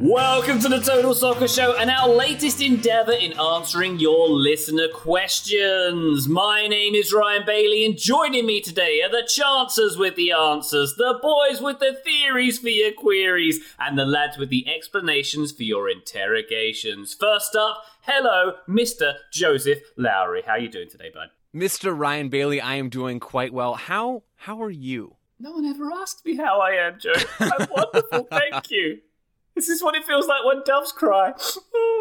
Welcome to the Total Soccer Show and our latest endeavor in answering your listener questions. My name is Ryan Bailey, and joining me today are the chancers with the answers, the boys with the theories for your queries, and the lads with the explanations for your interrogations. First up, hello, Mr. Joseph Lowry. How are you doing today, bud? Mr. Ryan Bailey, I am doing quite well. How how are you? No one ever asked me how I am, Joe. I'm wonderful, thank you. This is what it feels like when doves cry.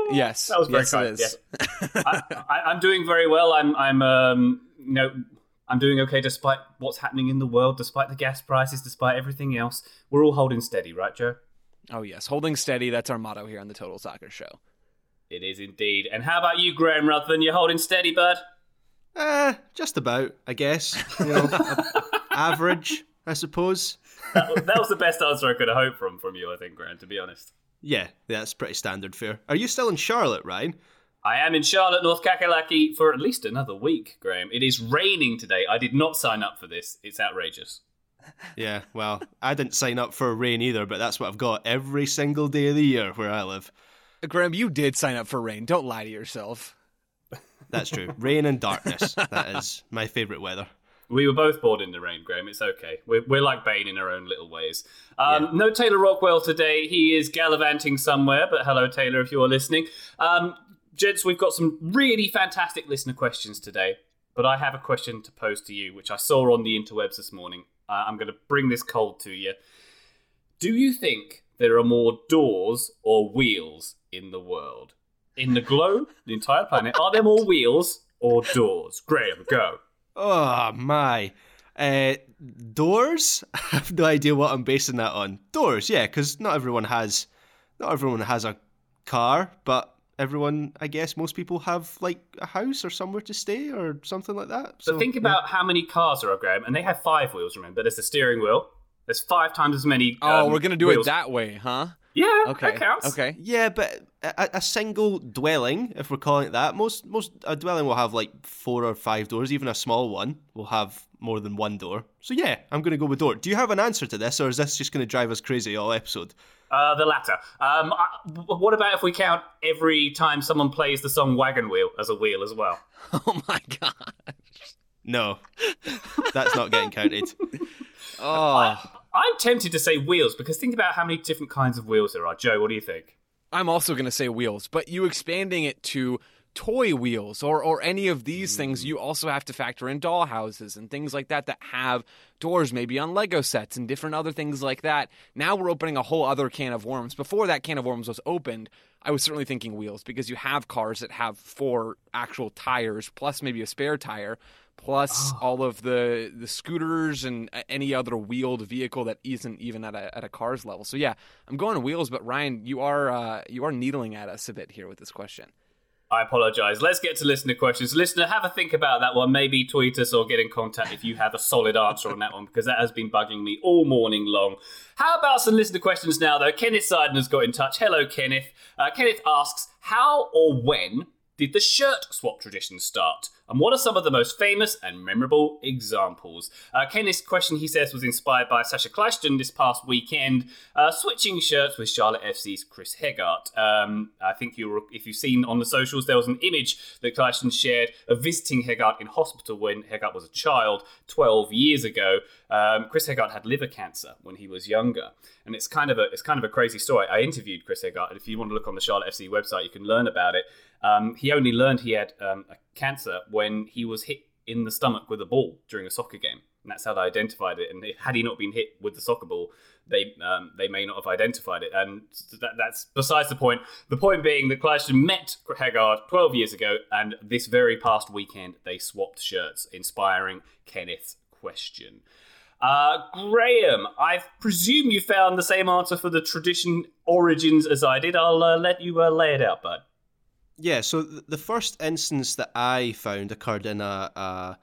Yes, that was very yes, kind. it is. Yes. I, I, I'm doing very well. I'm, I'm, um, you know, I'm doing okay despite what's happening in the world, despite the gas prices, despite everything else. We're all holding steady, right, Joe? Oh yes, holding steady. That's our motto here on the Total Soccer Show. It is indeed. And how about you, Graham Ruthven? You're holding steady, bud. Uh, just about, I guess. You know, average, I suppose. That, was- that was the best answer I could have hoped from from you, I think, Graham. To be honest. Yeah, that's pretty standard fare. Are you still in Charlotte, Ryan? I am in Charlotte, North Kakalaki for at least another week, Graham. It is raining today. I did not sign up for this. It's outrageous. Yeah, well, I didn't sign up for rain either, but that's what I've got every single day of the year where I live. Graham, you did sign up for rain. Don't lie to yourself. That's true. rain and darkness. That is my favourite weather. We were both born in the rain, Graham. It's okay. We're, we're like Bane in our own little ways. Um, No Taylor Rockwell today. He is gallivanting somewhere, but hello, Taylor, if you're listening. Um, gents, we've got some really fantastic listener questions today, but I have a question to pose to you, which I saw on the interwebs this morning. Uh, I'm going to bring this cold to you. Do you think there are more doors or wheels in the world? In the globe, the entire planet, are there more wheels or doors? Graham, go. Oh, my. Uh, doors? I have no idea what I'm basing that on. Doors, yeah, because not everyone has, not everyone has a car, but everyone, I guess, most people have like a house or somewhere to stay or something like that. So think about how many cars there are, Graham, and they have five wheels. Remember, there's the steering wheel. There's five times as many. Oh, um, we're gonna do wheels. it that way, huh? Yeah, Okay. that counts. Okay. Yeah, but a, a single dwelling, if we're calling it that, most most a dwelling will have like four or five doors. Even a small one will have more than one door. So yeah, I'm going to go with door. Do you have an answer to this, or is this just going to drive us crazy all episode? Uh, the latter. Um, I, w- what about if we count every time someone plays the song "Wagon Wheel" as a wheel as well? Oh my god. No, that's not getting counted. Oh, I'm tempted to say wheels because think about how many different kinds of wheels there are. Joe, what do you think? I'm also gonna say wheels, but you expanding it to toy wheels or or any of these things, you also have to factor in doll houses and things like that that have doors, maybe on Lego sets and different other things like that. Now we're opening a whole other can of worms. Before that can of worms was opened, I was certainly thinking wheels because you have cars that have four actual tires plus maybe a spare tire. Plus all of the the scooters and any other wheeled vehicle that isn't even at a at a car's level. So yeah, I'm going wheels. But Ryan, you are uh, you are needling at us a bit here with this question. I apologise. Let's get to listener questions. Listener, have a think about that one. Maybe tweet us or get in contact if you have a solid answer on that one, because that has been bugging me all morning long. How about some listener questions now, though? Kenneth Seiden has got in touch. Hello, Kenneth. Uh, Kenneth asks, how or when did the shirt swap tradition start? And what are some of the most famous and memorable examples? Uh, Kenneth's question, he says, was inspired by Sasha Kljestan this past weekend, uh, switching shirts with Charlotte FC's Chris Hegardt. Um, I think you if you've seen on the socials, there was an image that Kljestan shared of visiting Hegardt in hospital when Hegardt was a child 12 years ago. Um, Chris Hegardt had liver cancer when he was younger, and it's kind of a it's kind of a crazy story. I interviewed Chris Hegardt, and if you want to look on the Charlotte FC website, you can learn about it. Um, he only learned he had um, a cancer when he was hit in the stomach with a ball during a soccer game, and that's how they identified it. And had he not been hit with the soccer ball, they um, they may not have identified it. And that, that's besides the point. The point being that Kljestan met Hegardt 12 years ago, and this very past weekend they swapped shirts, inspiring Kenneth's question. Uh, Graham, I presume you found the same answer for the tradition origins as I did. I'll uh, let you uh, lay it out, bud. Yeah, so the first instance that I found occurred in a, a,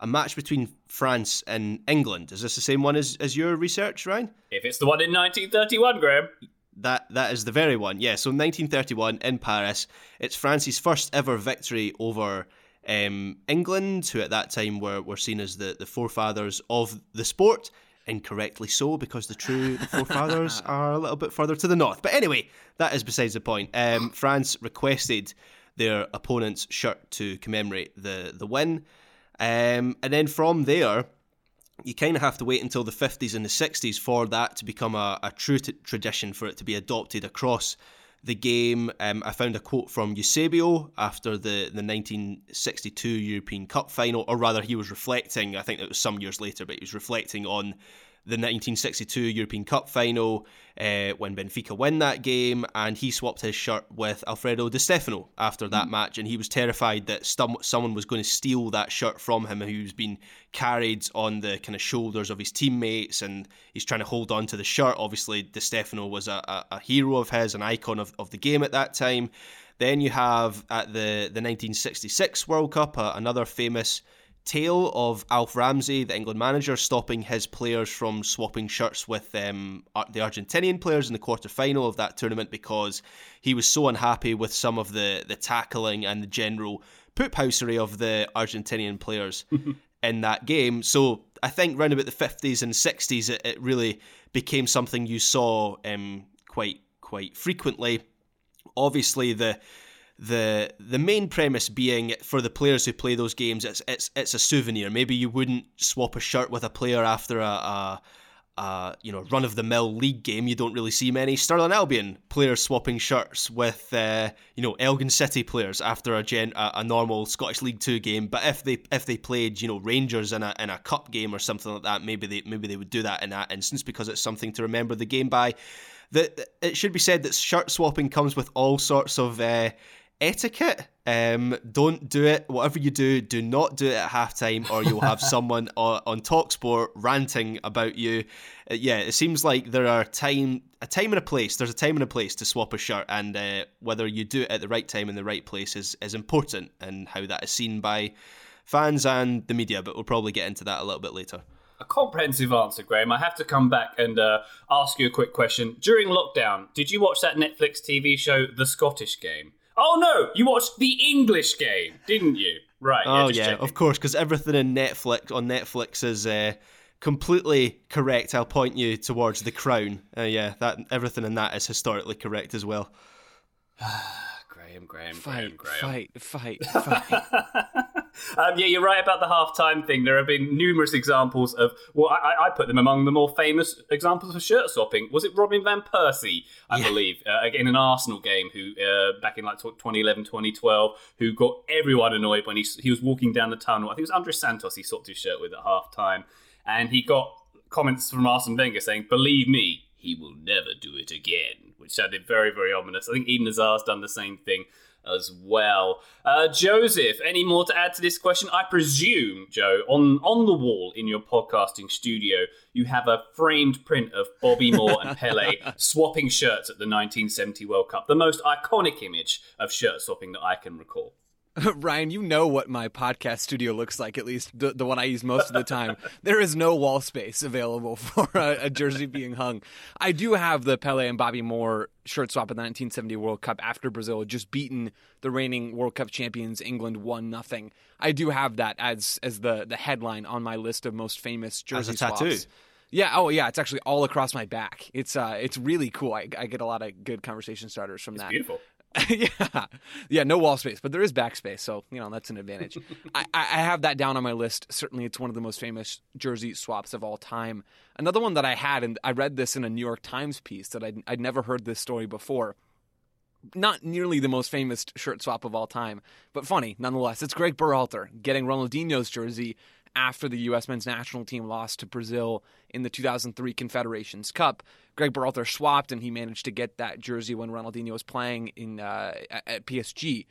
a match between France and England. Is this the same one as, as your research, Ryan? If it's the one in 1931, Graham. That that is the very one. Yeah, so 1931 in Paris, it's France's first ever victory over um, England, who at that time were, were seen as the, the forefathers of the sport incorrectly so because the true forefathers are a little bit further to the north. But anyway, that is besides the point. Um, France requested their opponent's shirt to commemorate the the win, um, and then from there. You kind of have to wait until the 50s and the 60s for that to become a, a true t- tradition, for it to be adopted across the game. Um, I found a quote from Eusebio after the, the 1962 European Cup final, or rather, he was reflecting, I think it was some years later, but he was reflecting on the 1962 European Cup final uh, when Benfica win that game, and he swapped his shirt with Alfredo Di Stefano after that mm. match, and he was terrified that some, someone was going to steal that shirt from him, he was being carried on the kind of shoulders of his teammates, and he's trying to hold on to the shirt. Obviously, Di Stefano was a, a, a hero of his, an icon of, of the game at that time. Then you have at the, the 1966 World Cup, uh, another famous tale of Alf Ramsey, the England manager, stopping his players from swapping shirts with um, the Argentinian players in the quarter final of that tournament because he was so unhappy with some of the, the tackling and the general poophousery of the Argentinian players in that game. So I think round about the 50s and 60s, it, it really became something you saw um, quite quite frequently. Obviously, the the the main premise being for the players who play those games, it's it's it's a souvenir. Maybe you wouldn't swap a shirt with a player after a, a, you know run of the mill league game. You don't really see many Stirling Albion players swapping shirts with uh, you know Elgin City players after a, gen, a, a normal Scottish League Two game. But if they if they played you know Rangers in a in a cup game or something like that, maybe they maybe they would do that in that instance because it's something to remember the game by. That it should be said that shirt swapping comes with all sorts of uh, etiquette. Um, don't do it. Whatever you do, do not do it at halftime, or you'll have someone on, on Talksport ranting about you. Uh, yeah, it seems like there are time, a time and a place. There's a time and a place to swap a shirt, and uh, whether you do it at the right time in the right place is is important, and how that is seen by fans and the media. But we'll probably get into that a little bit later a comprehensive answer, Graham. I have to come back and uh, ask you a quick question. During lockdown, did you watch that Netflix TV show, The Scottish Game? Oh no, you watched the English game, didn't you? Right. Oh yeah, yeah of course, because everything in Netflix on Netflix is uh, completely correct. I'll point you towards The Crown. Uh, yeah, that everything in that is historically correct as well. Graham, Graham, fight, Graham, Graham. Fight, fight, fight. um, yeah, you're right about the halftime thing. There have been numerous examples of. Well, I, I, put them among the more famous examples of shirt swapping. Was it Robin van Persie, I yeah. believe, uh, again an Arsenal game, who uh, back in like 2011, 2012, who got everyone annoyed when he he was walking down the tunnel. I think it was Andres Santos he swapped his shirt with at halftime, and he got comments from Arsene Wenger saying, "Believe me, he will never do it again," which sounded very, very ominous. I think Eden Hazard's done the same thing as well. Uh, Joseph, any more to add to this question? I presume, Joe, on, on the wall in your podcasting studio, you have a framed print of Bobby Moore and Pele swapping shirts at the 1970 World Cup, the most iconic image of shirt swapping that I can recall. Ryan, you know what my podcast studio looks like, at least the, the one I use most of the time. there is no wall space available for a, a, jersey being hung. I do have the Pele and Bobby Moore shirt swap in the 1970 World Cup after Brazil had just beaten the reigning World Cup champions England 1 nothing. I do have that as as the, the headline on my list of most famous jersey as a tattoo. swaps. Yeah. Oh, yeah. It's actually all across my back. It's uh, it's really cool. I, I get a lot of good conversation starters from It's that. beautiful. yeah, yeah, no wall space, but there is backspace, so you know that's an advantage. I, I have that down on my list. Certainly, it's one of the most famous jersey swaps of all time. Another one that I had, and I read this in a New York Times piece that I'd, I'd never heard this story before. Not nearly the most famous shirt swap of all time, but funny nonetheless. It's Greg Berhalter getting Ronaldinho's jersey after the U.S. men's national team lost to Brazil in the 2003 Confederations Cup. Greg Berhalter swapped, and he managed to get that jersey when Ronaldinho was playing in uh, at PSG.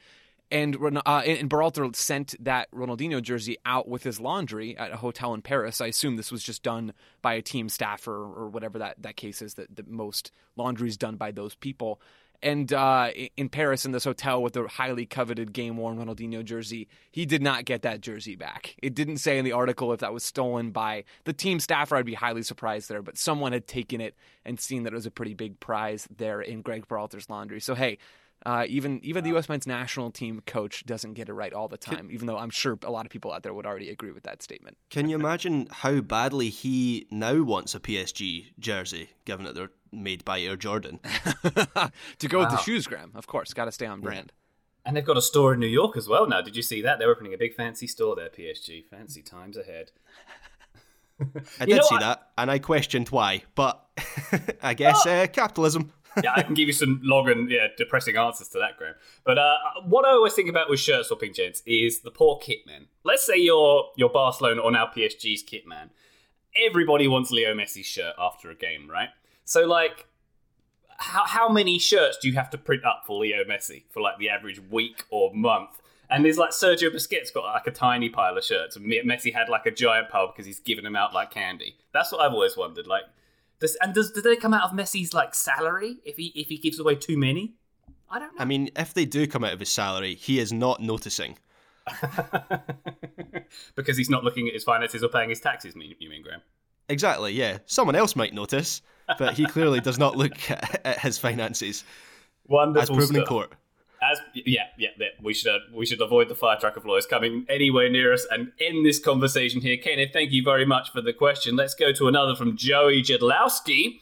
And, uh, and Berhalter sent that Ronaldinho jersey out with his laundry at a hotel in Paris. I assume this was just done by a team staffer or whatever that, that case is, that, that most laundry is done by those people and uh, in Paris in this hotel with the highly coveted game worn Ronaldinho jersey, he did not get that jersey back. It didn't say in the article if that was stolen by the team staffer. I'd be highly surprised there, but someone had taken it and seen that it was a pretty big prize there in Greg Berhalter's laundry. So hey. Uh, even even the U.S. men's national team coach doesn't get it right all the time, even though I'm sure a lot of people out there would already agree with that statement. Can you imagine how badly he now wants a PSG jersey, given that they're made by Air Jordan. to go wow. with the shoes, Graham. Of course, got to stay on brand. And they've got a store in New York as well now. Did you see that? They're opening a big fancy store there, PSG. Fancy times ahead. I did see I... that, and I questioned why, but I guess oh. uh, capitalism. Yeah, I can give you some long and yeah, depressing answers to that, Graham. But uh, what I always think about with shirt swapping, gents, is the poor kit man. Let's say you're you're Barcelona or now PSG's kit man. Everybody wants Leo Messi's shirt after a game, right? So like how how many shirts do you have to print up for Leo Messi for like the average week or month? And there's like Sergio Busquets got like a tiny pile of shirts, and Messi had like a giant pile because he's given them out like candy. That's what I've always wondered. Like, does and does do they come out of Messi's like salary if he if he gives away too many? I don't know. I mean, if they do come out of his salary, he is not noticing. because he's not looking at his finances or paying his taxes. You mean, Graham? Exactly. Yeah, someone else might notice but he clearly does not look at his finances. Wonderful as proven stuff. in court. As yeah, yeah, we should uh, we should avoid the fire truck of lawyers coming anywhere near us and end this conversation here. Kenneth, thank you very much for the question. Let's go to another from Joey Jedlowski.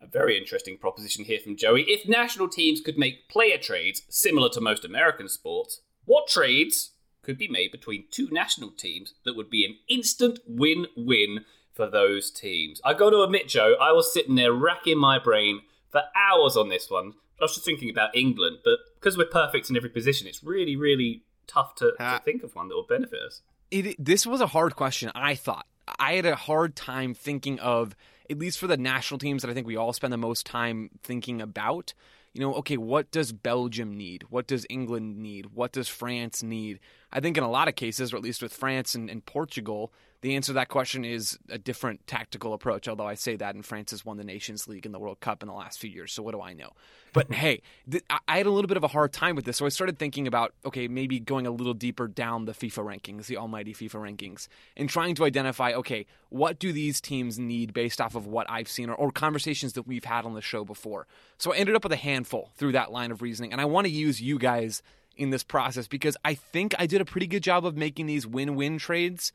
A very interesting proposition here from Joey. If national teams could make player trades similar to most American sports, what trades could be made between two national teams that would be an instant win-win for those teams. I got to admit, Joe, I was sitting there racking my brain for hours on this one. I was just thinking about England, but because we're perfect in every position, it's really, really tough to, to think of one that will benefit us. It, this was a hard question, I thought. I had a hard time thinking of, at least for the national teams that I think we all spend the most time thinking about, you know, okay, what does Belgium need? What does England need? What does France need? I think in a lot of cases, or at least with France and, and Portugal, the answer to that question is a different tactical approach. Although I say that, and France has won the Nations League and the World Cup in the last few years, so what do I know? But hey, th- I had a little bit of a hard time with this, so I started thinking about okay, maybe going a little deeper down the FIFA rankings, the almighty FIFA rankings, and trying to identify okay, what do these teams need based off of what I've seen or, or conversations that we've had on the show before. So I ended up with a handful through that line of reasoning, and I want to use you guys in this process because I think I did a pretty good job of making these win-win trades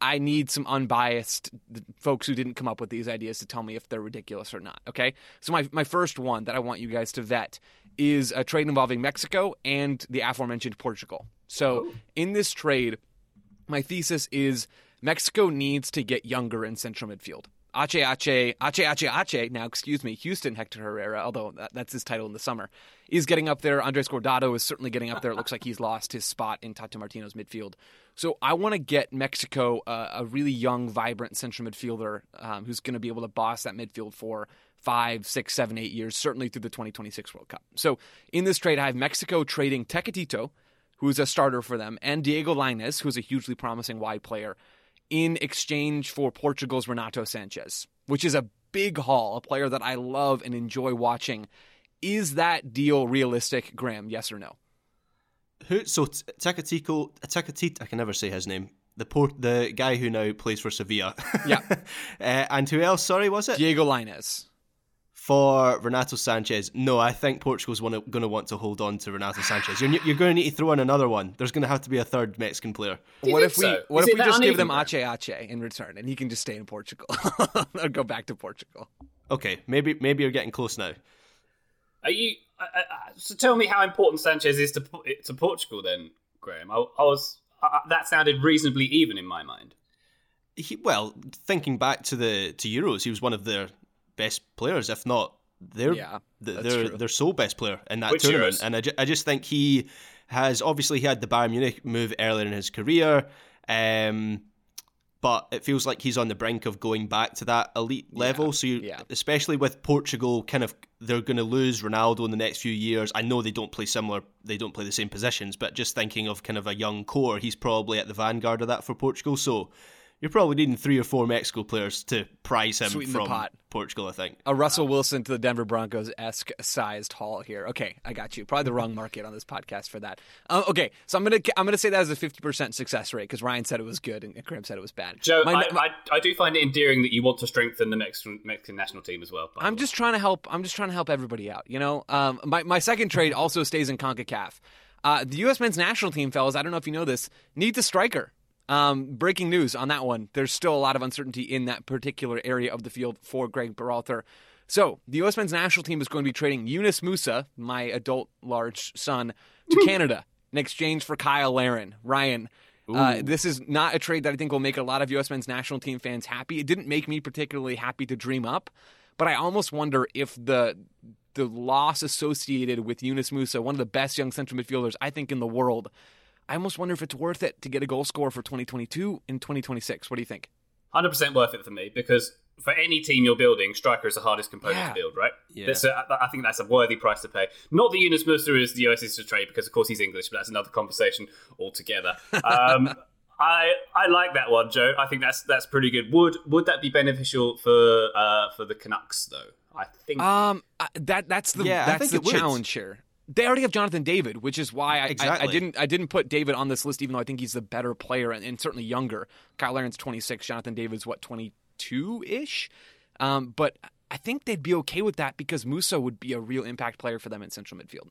I need some unbiased folks who didn't come up with these ideas to tell me if they're ridiculous or not. Okay. So, my, my first one that I want you guys to vet is a trade involving Mexico and the aforementioned Portugal. So, oh. in this trade, my thesis is Mexico needs to get younger in central midfield. Ache Ache, Ache Ache Ache, now excuse me, Houston Hector Herrera, although that, that's his title in the summer, is getting up there. Andres Guardado is certainly getting up there. It looks like he's lost his spot in Tata Martino's midfield. So I want to get Mexico uh, a really young, vibrant central midfielder um, who's going to be able to boss that midfield for five, six, seven, eight years, certainly through the 2026 World Cup. So in this trade, I have Mexico trading Tecatito, who's a starter for them, and Diego Lainez, who's a hugely promising wide player, in exchange for Portugal's Renato Sanches, which is a big haul, a player that I love and enjoy watching. Is that deal realistic, Graham? Yes or no? Who? So Tecatito, Tecatito, I can never say his name. The port, the guy who now plays for Sevilla. Yeah. uh, and who else? Sorry, was it Diego Lainez? For Renato Sanches? No, I think Portugal's going to want to hold on to Renato Sanches. You're, you're going to need to throw in another one. There's going to have to be a third Mexican player. What if we so? what Is if we just give them Ache Ache in return, and he can just stay in Portugal or go back to Portugal? Okay, maybe maybe you're getting close now. Are you? Uh, uh, so tell me how important Sanches is to to Portugal, then, Graham. I, I was uh, that sounded reasonably even in my mind. He, well, thinking back to the to Euros, he was one of their best players, if not their Yeah, their true. their sole best player in that Which tournament. And I, ju- I just think he has obviously he had the Bayern Munich move earlier in his career, um, but it feels like he's on the brink of going back to that elite level. So, you, yeah. especially with Portugal, kind of they're going to lose Ronaldo in the next few years. I know they don't play similar, they don't play the same positions, but just thinking of kind of a young core, he's probably at the vanguard of that for Portugal. So. You're probably needing three or four Mexico players to prize him Sweeten the from pot. Portugal, I think. A Russell Wilson to the Denver Broncos esque sized haul here. Okay, I got you. Probably the wrong market on this podcast for that. Uh, okay, so I'm gonna I'm gonna say that as a 50 percent success rate because Ryan said it was good and Graham said it was bad. Joe, My- I, I, I do find it endearing that you want to strengthen the Mexican Mexican national team as well. I'm just trying to help. I'm just trying to help everybody out. You know, um, my my second trade also stays in Concacaf. Uh, the U.S. men's national team, fellas. I don't know if you know this. Needs a striker. Um, breaking news on that one. There's still a lot of uncertainty in that particular area of the field for Greg Berhalter. So the U.S. men's national team is going to be trading Yunus Musah, my adult large son, to Canada in exchange for Kyle Larin. Ryan, uh, this is not a trade that I think will make a lot of U.S. men's national team fans happy. It didn't make me particularly happy to dream up, but I almost wonder if the the loss associated with Yunus Musah, one of the best young central midfielders I think in the world, I almost wonder if it's worth it to get a goal scorer for 2022 and 2026. What do you think? hundred percent worth it for me because for any team you're building, striker is the hardest component Yeah. to build, right? Yeah. That's a, I think that's a worthy price to pay. Not that Yunus Musah is the US's to trade because of course he's English, but that's another conversation altogether. Um, I I like that one, Joe. I think that's that's pretty good. Would would that be beneficial for uh, for the Canucks though? I think Um, I- that that's the Yeah, that's the it would. challenge here. They already have Jonathan David, which is why I, I, I didn't I didn't put David on this list, even though I think he's the better player and, and certainly younger. Kyle Larin's 26, Jonathan David's what 22 ish. Um, but I think they'd be okay with that because Musah would be a real impact player for them in central midfield.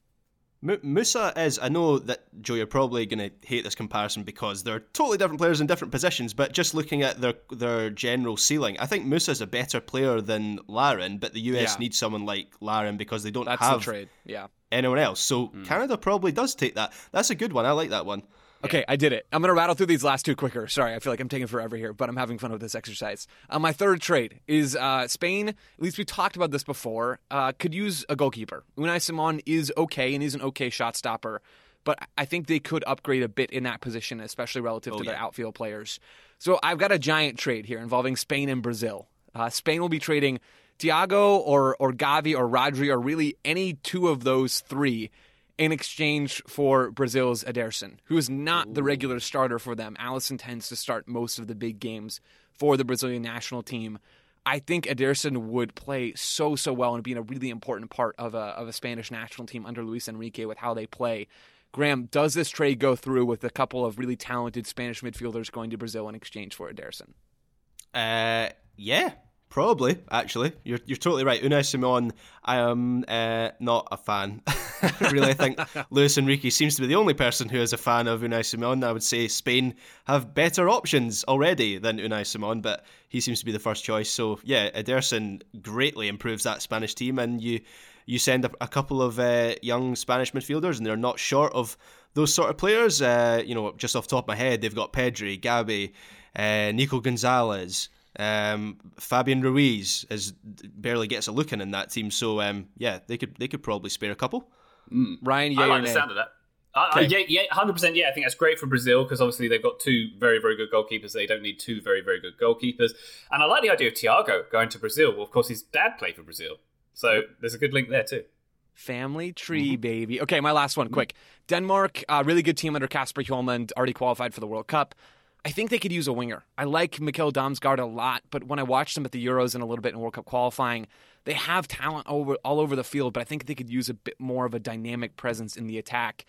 M- Musah is. I know that Joe, you're probably going to hate this comparison because they're totally different players in different positions. But just looking at their their general ceiling, I think Musah is a better player than Larin. But the US Yeah. needs someone like Larin because they don't That's have the trade. Yeah. anyone else. So hmm. Canada probably does take that. That's a good one. I like that one. Okay, I did it. I'm going to rattle through these last two quicker. Sorry, I feel like I'm taking forever here, but I'm having fun with this exercise. Uh, my third trade is uh, Spain. At least we talked about this before. Uh, could use a goalkeeper. Unai Simon is okay and is an okay shot stopper, but I think they could upgrade a bit in that position, especially relative to their outfield players. So I've got a giant trade here involving Spain and Brazil. Uh, Spain will be trading Thiago or or Gavi or Rodri or really any two of those three in exchange for Brazil's Ederson, who is not the regular starter for them. Alisson tends to start most of the big games for the Brazilian national team. I think Ederson would play so so well and be a really important part of a of a Spanish national team under Luis Enrique with how they play. Graham, does this trade go through with a couple of really talented Spanish midfielders going to Brazil in exchange for Ederson? Uh, yeah, probably. Actually, you're you're totally right. Unai Simon, I am uh, not a fan. really, I think Luis Enrique seems to be the only person who is a fan of Unai Simon. I would say Spain have better options already than Unai Simon, but he seems to be the first choice. So yeah, Ederson greatly improves that Spanish team, and you you send a, a couple of uh, young Spanish midfielders, and they're not short of those sort of players. Uh, you know, just off top of my head, they've got Pedri, Gavi, uh, Nico Gonzalez. Um, Fabian Ruiz is barely gets a look in in that team, so um, yeah, they could they could probably spare a couple. Mm. Ryan, yeah, I like the sound of that. Uh, okay. uh, yeah, yeah, hundred percent. Yeah, I think that's great for Brazil because obviously they've got two very, very good goalkeepers. They don't need two very, very good goalkeepers. And I like the idea of Thiago going to Brazil. Well, of course, his dad played for Brazil, so there's a good link there too. Family tree, mm-hmm. baby. Okay, my last one, mm-hmm. quick. Denmark, uh, really good team under Kasper Hjulmand, already qualified for the World Cup. I think they could use a winger. I like Mikkel Damsgaard a lot, but when I watched him at the Euros and a little bit in World Cup qualifying, they have talent over all over the field, but I think they could use a bit more of a dynamic presence in the attack.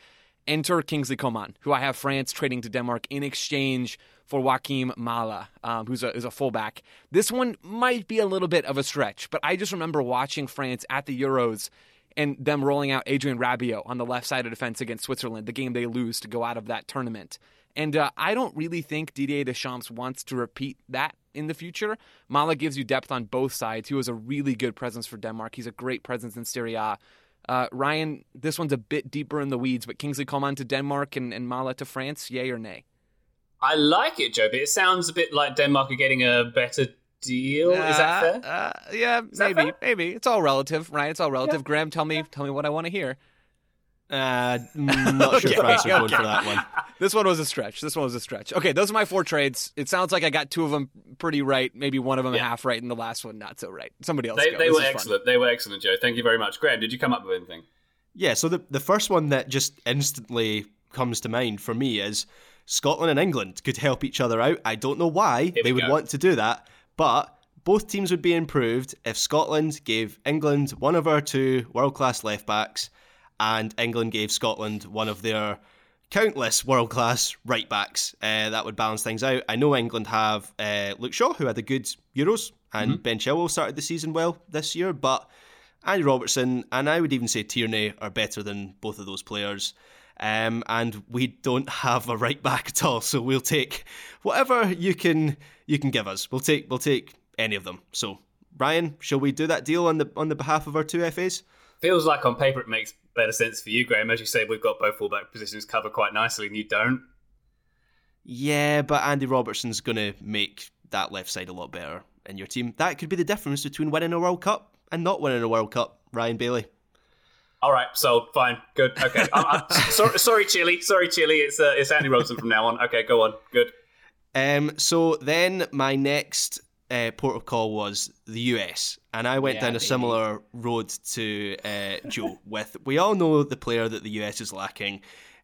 Enter Kingsley Coman, who I have France trading to Denmark in exchange for Joakim Mæhle, um, who's a, who's a fullback. This one might be a little bit of a stretch, but I just remember watching France at the Euros and them rolling out Adrien Rabiot on the left side of defense against Switzerland, the game they lose to go out of that tournament. And uh, I don't really think Didier Deschamps wants to repeat that in the future. Mæhle gives you depth on both sides. He was a really good presence for Denmark. He's a great presence in Serie A. Uh, Ryan, this one's a bit deeper in the weeds, but Kingsley Coman to Denmark and, and Mæhle to France, yay or nay? I like it, Joe, but it sounds a bit like Denmark are getting a better deal. Uh, Is that fair? Uh, yeah, Is maybe, maybe. It's all relative, right? It's all relative. Yeah. Graham, tell me, tell me what I want to hear. Uh, not sure okay, France are going for that one. This one was a stretch. This one was a stretch. Okay, those are my four trades. It sounds like I got two of them pretty right, maybe one of them yeah. half right, and the last one not so right. Somebody else. They, they were excellent. Fun. They were excellent, Joe. Thank you very much, Graham. Did you come up with anything? Yeah. So the the first one that just instantly comes to mind for me is Scotland and England could help each other out. I don't know why they would go. want to do that, but both teams would be improved if Scotland gave England one of our two world class left backs, and England gave Scotland one of their countless world class right backs. Uh, that would balance things out. I know England have uh, Luke Shaw, who had a good Euros, and mm-hmm. Ben Chilwell started the season well this year, but Andy Robertson and I would even say Tierney are better than both of those players. Um, and we don't have a right back at all, so we'll take whatever you can you can give us. We'll take we'll take any of them. So, Ryan, shall we do that deal on the on the behalf of our two FAs? Feels like on paper it makes better sense for you, Graham. As you say, we've got both fullback positions covered quite nicely, and you don't. Yeah, but Andy Robertson's going to make that left side a lot better in your team. That could be the difference between winning a World Cup and not winning a World Cup, Ryan Bailey. All right, so fine, good, okay. I'm, I'm, sorry, sorry, Chili, sorry, Chili. It's uh, it's Andy Robertson from now on. Okay, go on, good. Um, so then my next uh, port of call was the US, and I went yeah, down a similar road to uh, Joe. With we all know the player that the US is lacking.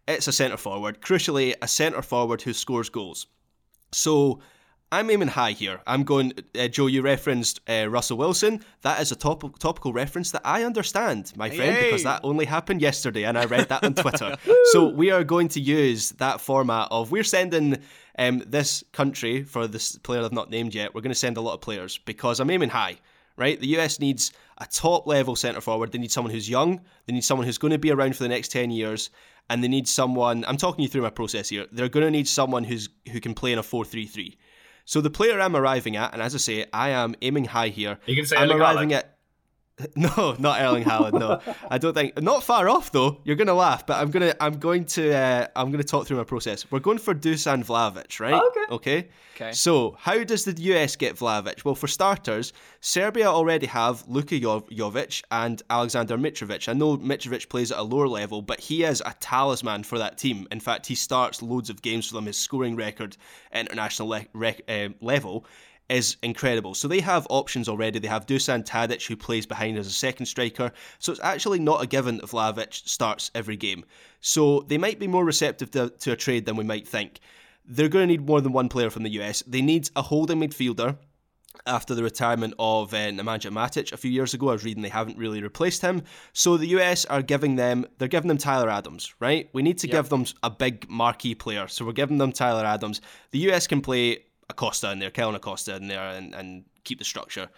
It's a centre forward, crucially a centre forward who scores goals. So I'm aiming high here. I'm going, uh, Joe. You referenced uh, Russell Wilson. That is a top- topical reference that I understand, my friend, hey. because that only happened yesterday, and I read that on Twitter. so we are going to use that format of we're sending um, this country for this player I've not named yet. We're going to send a lot of players because I'm aiming high. Right, the US needs a top level centre forward. They need someone who's young. They need someone who's going to be around for the next ten years, and they need someone. I'm talking you through my process here. They're going to need someone who's who can play in a four-three-three. So the player I'm arriving at, and as I say, I am aiming high here. You can say I'm arriving at. No, not Erling Haaland. No, I don't think. Not far off though. You're gonna laugh, but I'm gonna. I'm going to. Uh, I'm gonna talk through my process. We're going for Dusan Vlahovic, right? okay. Okay. Okay. So, how does the US get Vlahovic? Well, for starters, Serbia already have Luka Jovic and Alexander Mitrovic. I know Mitrovic plays at a lower level, but he is a talisman for that team. In fact, he starts loads of games for them. His scoring record international le- rec- uh, level is incredible. So they have options already. They have Dusan Tadic, who plays behind as a second striker. So it's actually not a given if Vlahovic starts every game. So they might be more receptive to, to a trade than we might think they're going to need more than one player from the US. They need a holding midfielder after the retirement of uh, Nemanja Matic a few years ago. I was reading they haven't really replaced him. So the US are giving them, they're giving them Tyler Adams, right? We need to yep. give them a big marquee player. So we're giving them Tyler Adams. The US can play Acosta in there, Kellyn Acosta in there, and, and keep the structure.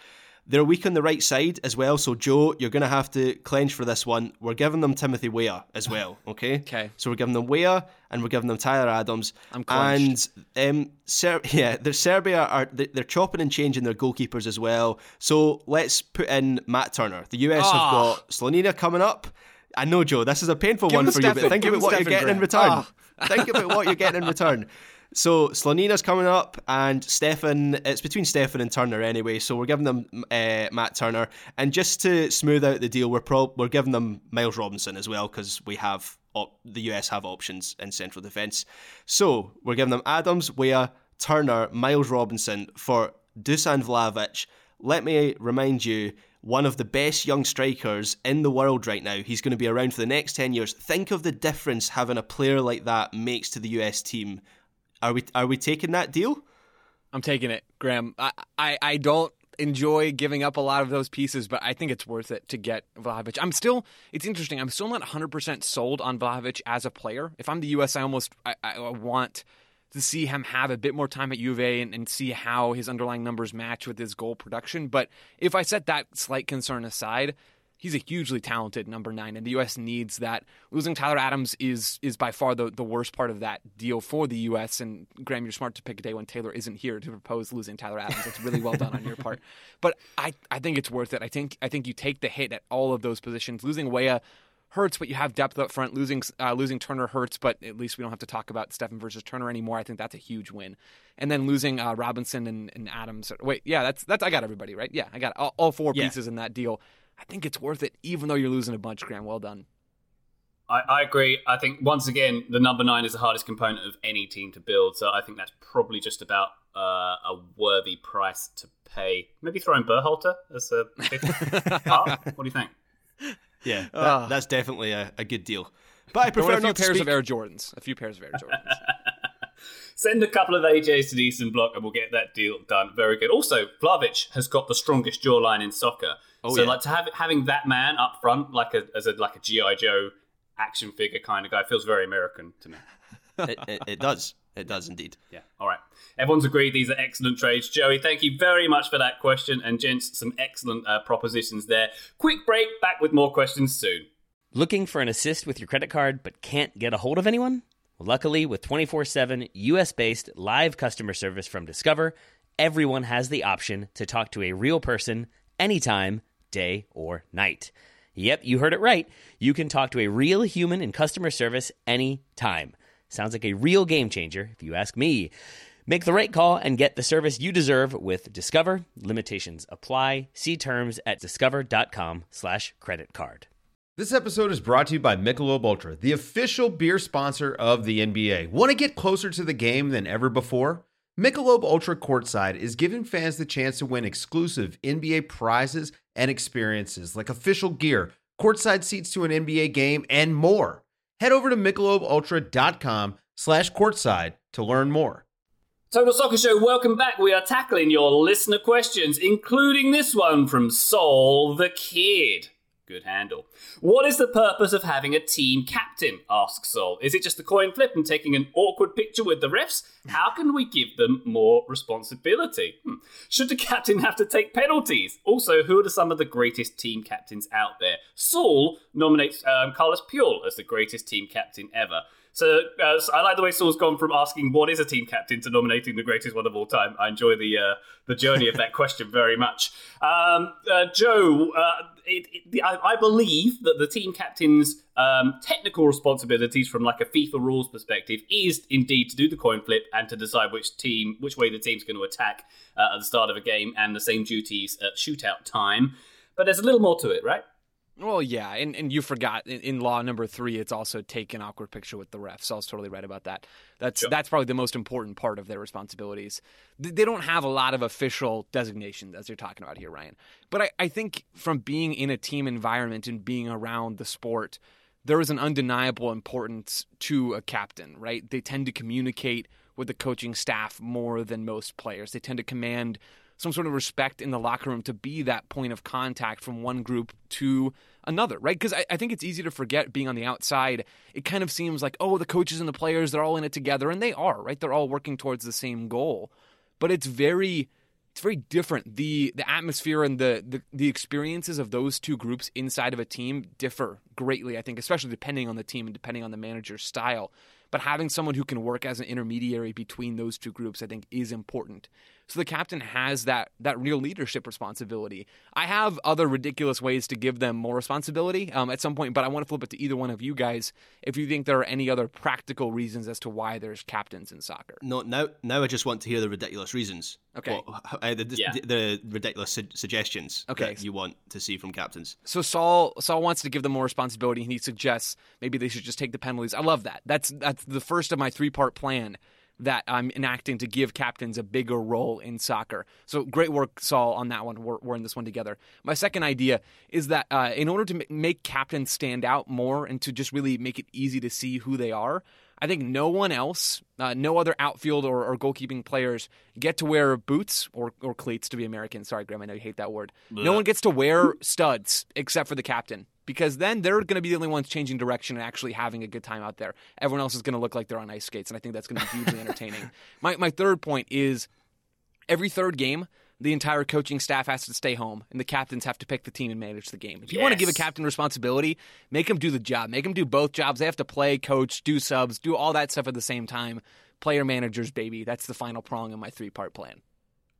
They're weak on the right side as well. So, Joe, you're going to have to clench for this one. We're giving them Timothy Weah as well. Okay. okay. So we're giving them Weah and we're giving them Tyler Adams. I'm clenched. And um, Ser- yeah, the Serbia are they're chopping and changing their goalkeepers as well. So let's put in Matt Turner. The US oh. have ah. got Slonina coming up. I know, Joe. This is a painful Give one for Steffen, you, but think about what Steffen you're getting in return. Oh. think about what you're getting in return. So Slonina's coming up, and Steffen. It's between Steffen and Turner anyway. So we're giving them uh, Matt Turner, and just to smooth out the deal, we're we're giving them Miles Robinson as well because we have op- the US have options in central defence. So we're giving them Adams, Weah, Turner, Miles Robinson for Dusan Vlahovic. Let me remind you, one of the best young strikers in the world right now. He's going to be around for the next 10 years. Think of the difference having a player like that makes to the US team. Are we are we taking that deal? I'm taking it, Graham. I, I, I don't enjoy giving up a lot of those pieces, but I think it's worth it to get Vlahovic. I'm still, it's interesting. I'm still not 100% sold on Vlahovic as a player. If I'm the U.S., I almost I, I want to see him have a bit more time at U of A and, and, see how his underlying numbers match with his goal production. But if I set that slight concern aside, he's a hugely talented number nine, and the U.S. needs that. Losing Tyler Adams is is by far the, the worst part of that deal for the U.S. And Graham, you're smart to pick a day when Taylor isn't here to propose losing Tyler Adams. It's really well done on your part. But I, I think it's worth it. I think I think you take the hit at all of those positions. Losing Weah hurts, but you have depth up front. Losing uh, losing Turner hurts, but at least we don't have to talk about Steffen versus Turner anymore. I think that's a huge win. And then losing uh, Robinson and, and, Adams. Wait, yeah, that's that's I got everybody right. Yeah, I got all, all four yeah. pieces in that deal. I think it's worth it, even though you're losing a bunch. Graham, well done. I, I agree. I think once again, the number nine is the hardest component of any team to build. So I think that's probably just about uh, a worthy price to pay. Maybe throw in Berhalter as a What do you think? Yeah, that, uh, that's definitely a, a, good deal. But I prefer a few pairs speak... of Air Jordans. A few pairs of Air Jordans. Send a couple of AJs to the Eastern Bloc and we'll get that deal done. Very good. Also, Vlahovic has got the strongest jawline in soccer. Oh, so yeah. like to have having that man up front, like a as a like a GI Joe action figure kind of guy, feels very American to me. it, it, it does. It does indeed. Yeah. All right. Everyone's agreed these are excellent trades. Joey, thank you very much for that question. And gents, some excellent uh, propositions there. Quick break, back with more questions soon. Looking for an assist with your credit card but can't get a hold of anyone? Well, luckily, with 24 7 US based live customer service from Discover, everyone has the option to talk to a real person anytime, day or night. Yep, you heard it right. You can talk to a real human in customer service anytime. Sounds like a real game changer, if you ask me. Make the right call and get the service you deserve with Discover. Limitations apply. See terms at discover.com slash credit card. This episode is brought to you by Michelob Ultra, the official beer sponsor of the NBA. Want to get closer to the game than ever before? Michelob Ultra Courtside is giving fans the chance to win exclusive NBA prizes and experiences like official gear, courtside seats to an NBA game, and more. Head over to michelobultra.com slash courtside to learn more. Total Soccer Show, welcome back. We are tackling your listener questions, including this one from Soul the Kid. Good handle. What is the purpose of having a team captain? asks Sol. Is it just a coin flip and taking an awkward picture with the refs? How can we give them more responsibility? Hmm. Should the captain have to take penalties? Also, who are some of the greatest team captains out there? Saul nominates um, Carlos Puyol as the greatest team captain ever. So, uh, I like the way Saul's gone from asking what is a team captain to nominating the greatest one of all time. I enjoy the uh, the journey of that question very much. Um, uh, Joe, uh, it, it, I, I, believe that the team captain's um, technical responsibilities from like a FIFA rules perspective is indeed to do the coin flip and to decide which team, which way the team's going to attack uh, at the start of a game, and the same duties at shootout time. But there's a little more to it, right? Well, yeah, and, and you forgot in, in, law number three, it's also take an awkward picture with the ref. So I was totally right about that. That's sure. that's probably the most important part of their responsibilities. They don't have a lot of official designations as you're talking about here, Ryan. But I, I think from being in a team environment and being around the sport, there is an undeniable importance to a captain, right? They tend to communicate with the coaching staff more than most players. They tend to command some sort of respect in the locker room to be that point of contact from one group to another, right? Because I, I, think it's easy to forget being on the outside. It kind of seems like, oh, the coaches and the players, they're all in it together, and they are, right? They're all working towards the same goal. But it's very it's very different. The the atmosphere and the, the the experiences of those two groups inside of a team differ greatly, I think, especially depending on the team and depending on the manager's style. But having someone who can work as an intermediary between those two groups, I think, is important. So the captain has that that real leadership responsibility. I have other ridiculous ways to give them more responsibility um, at some point, but I want to flip it to either one of you guys if you think there are any other practical reasons as to why there's captains in soccer. No, now now I just want to hear the ridiculous reasons. Okay. What- uh, the, Yeah. the, the ridiculous su- suggestions Okay. that you want to see from captains. So Saul Saul wants to give them more responsibility and he suggests maybe they should just take the penalties. I love that. That's that's the first of my three part plan that I'm enacting to give captains a bigger role in soccer. So great work, Saul, on that one. We're, we're in this one together. My second idea is that uh, in order to ma- make captains stand out more and to just really make it easy to see who they are, I think no one else, uh, no other outfield or, or goalkeeping players get to wear boots or, or cleats to be American. Sorry, Graham, I know you hate that word. No one gets to wear studs except for the captain because then they're going to be the only ones changing direction and actually having a good time out there. Everyone else is going to look like they're on ice skates, and I think that's going to be hugely entertaining. My, my third point is every third game, the entire coaching staff has to stay home, and the captains have to pick the team and manage the game. If you want to give a captain responsibility, make them do the job. Make them do both jobs. They have to play, coach, do subs, do all that stuff at the same time. Player managers, baby. That's the final prong in my three part plan.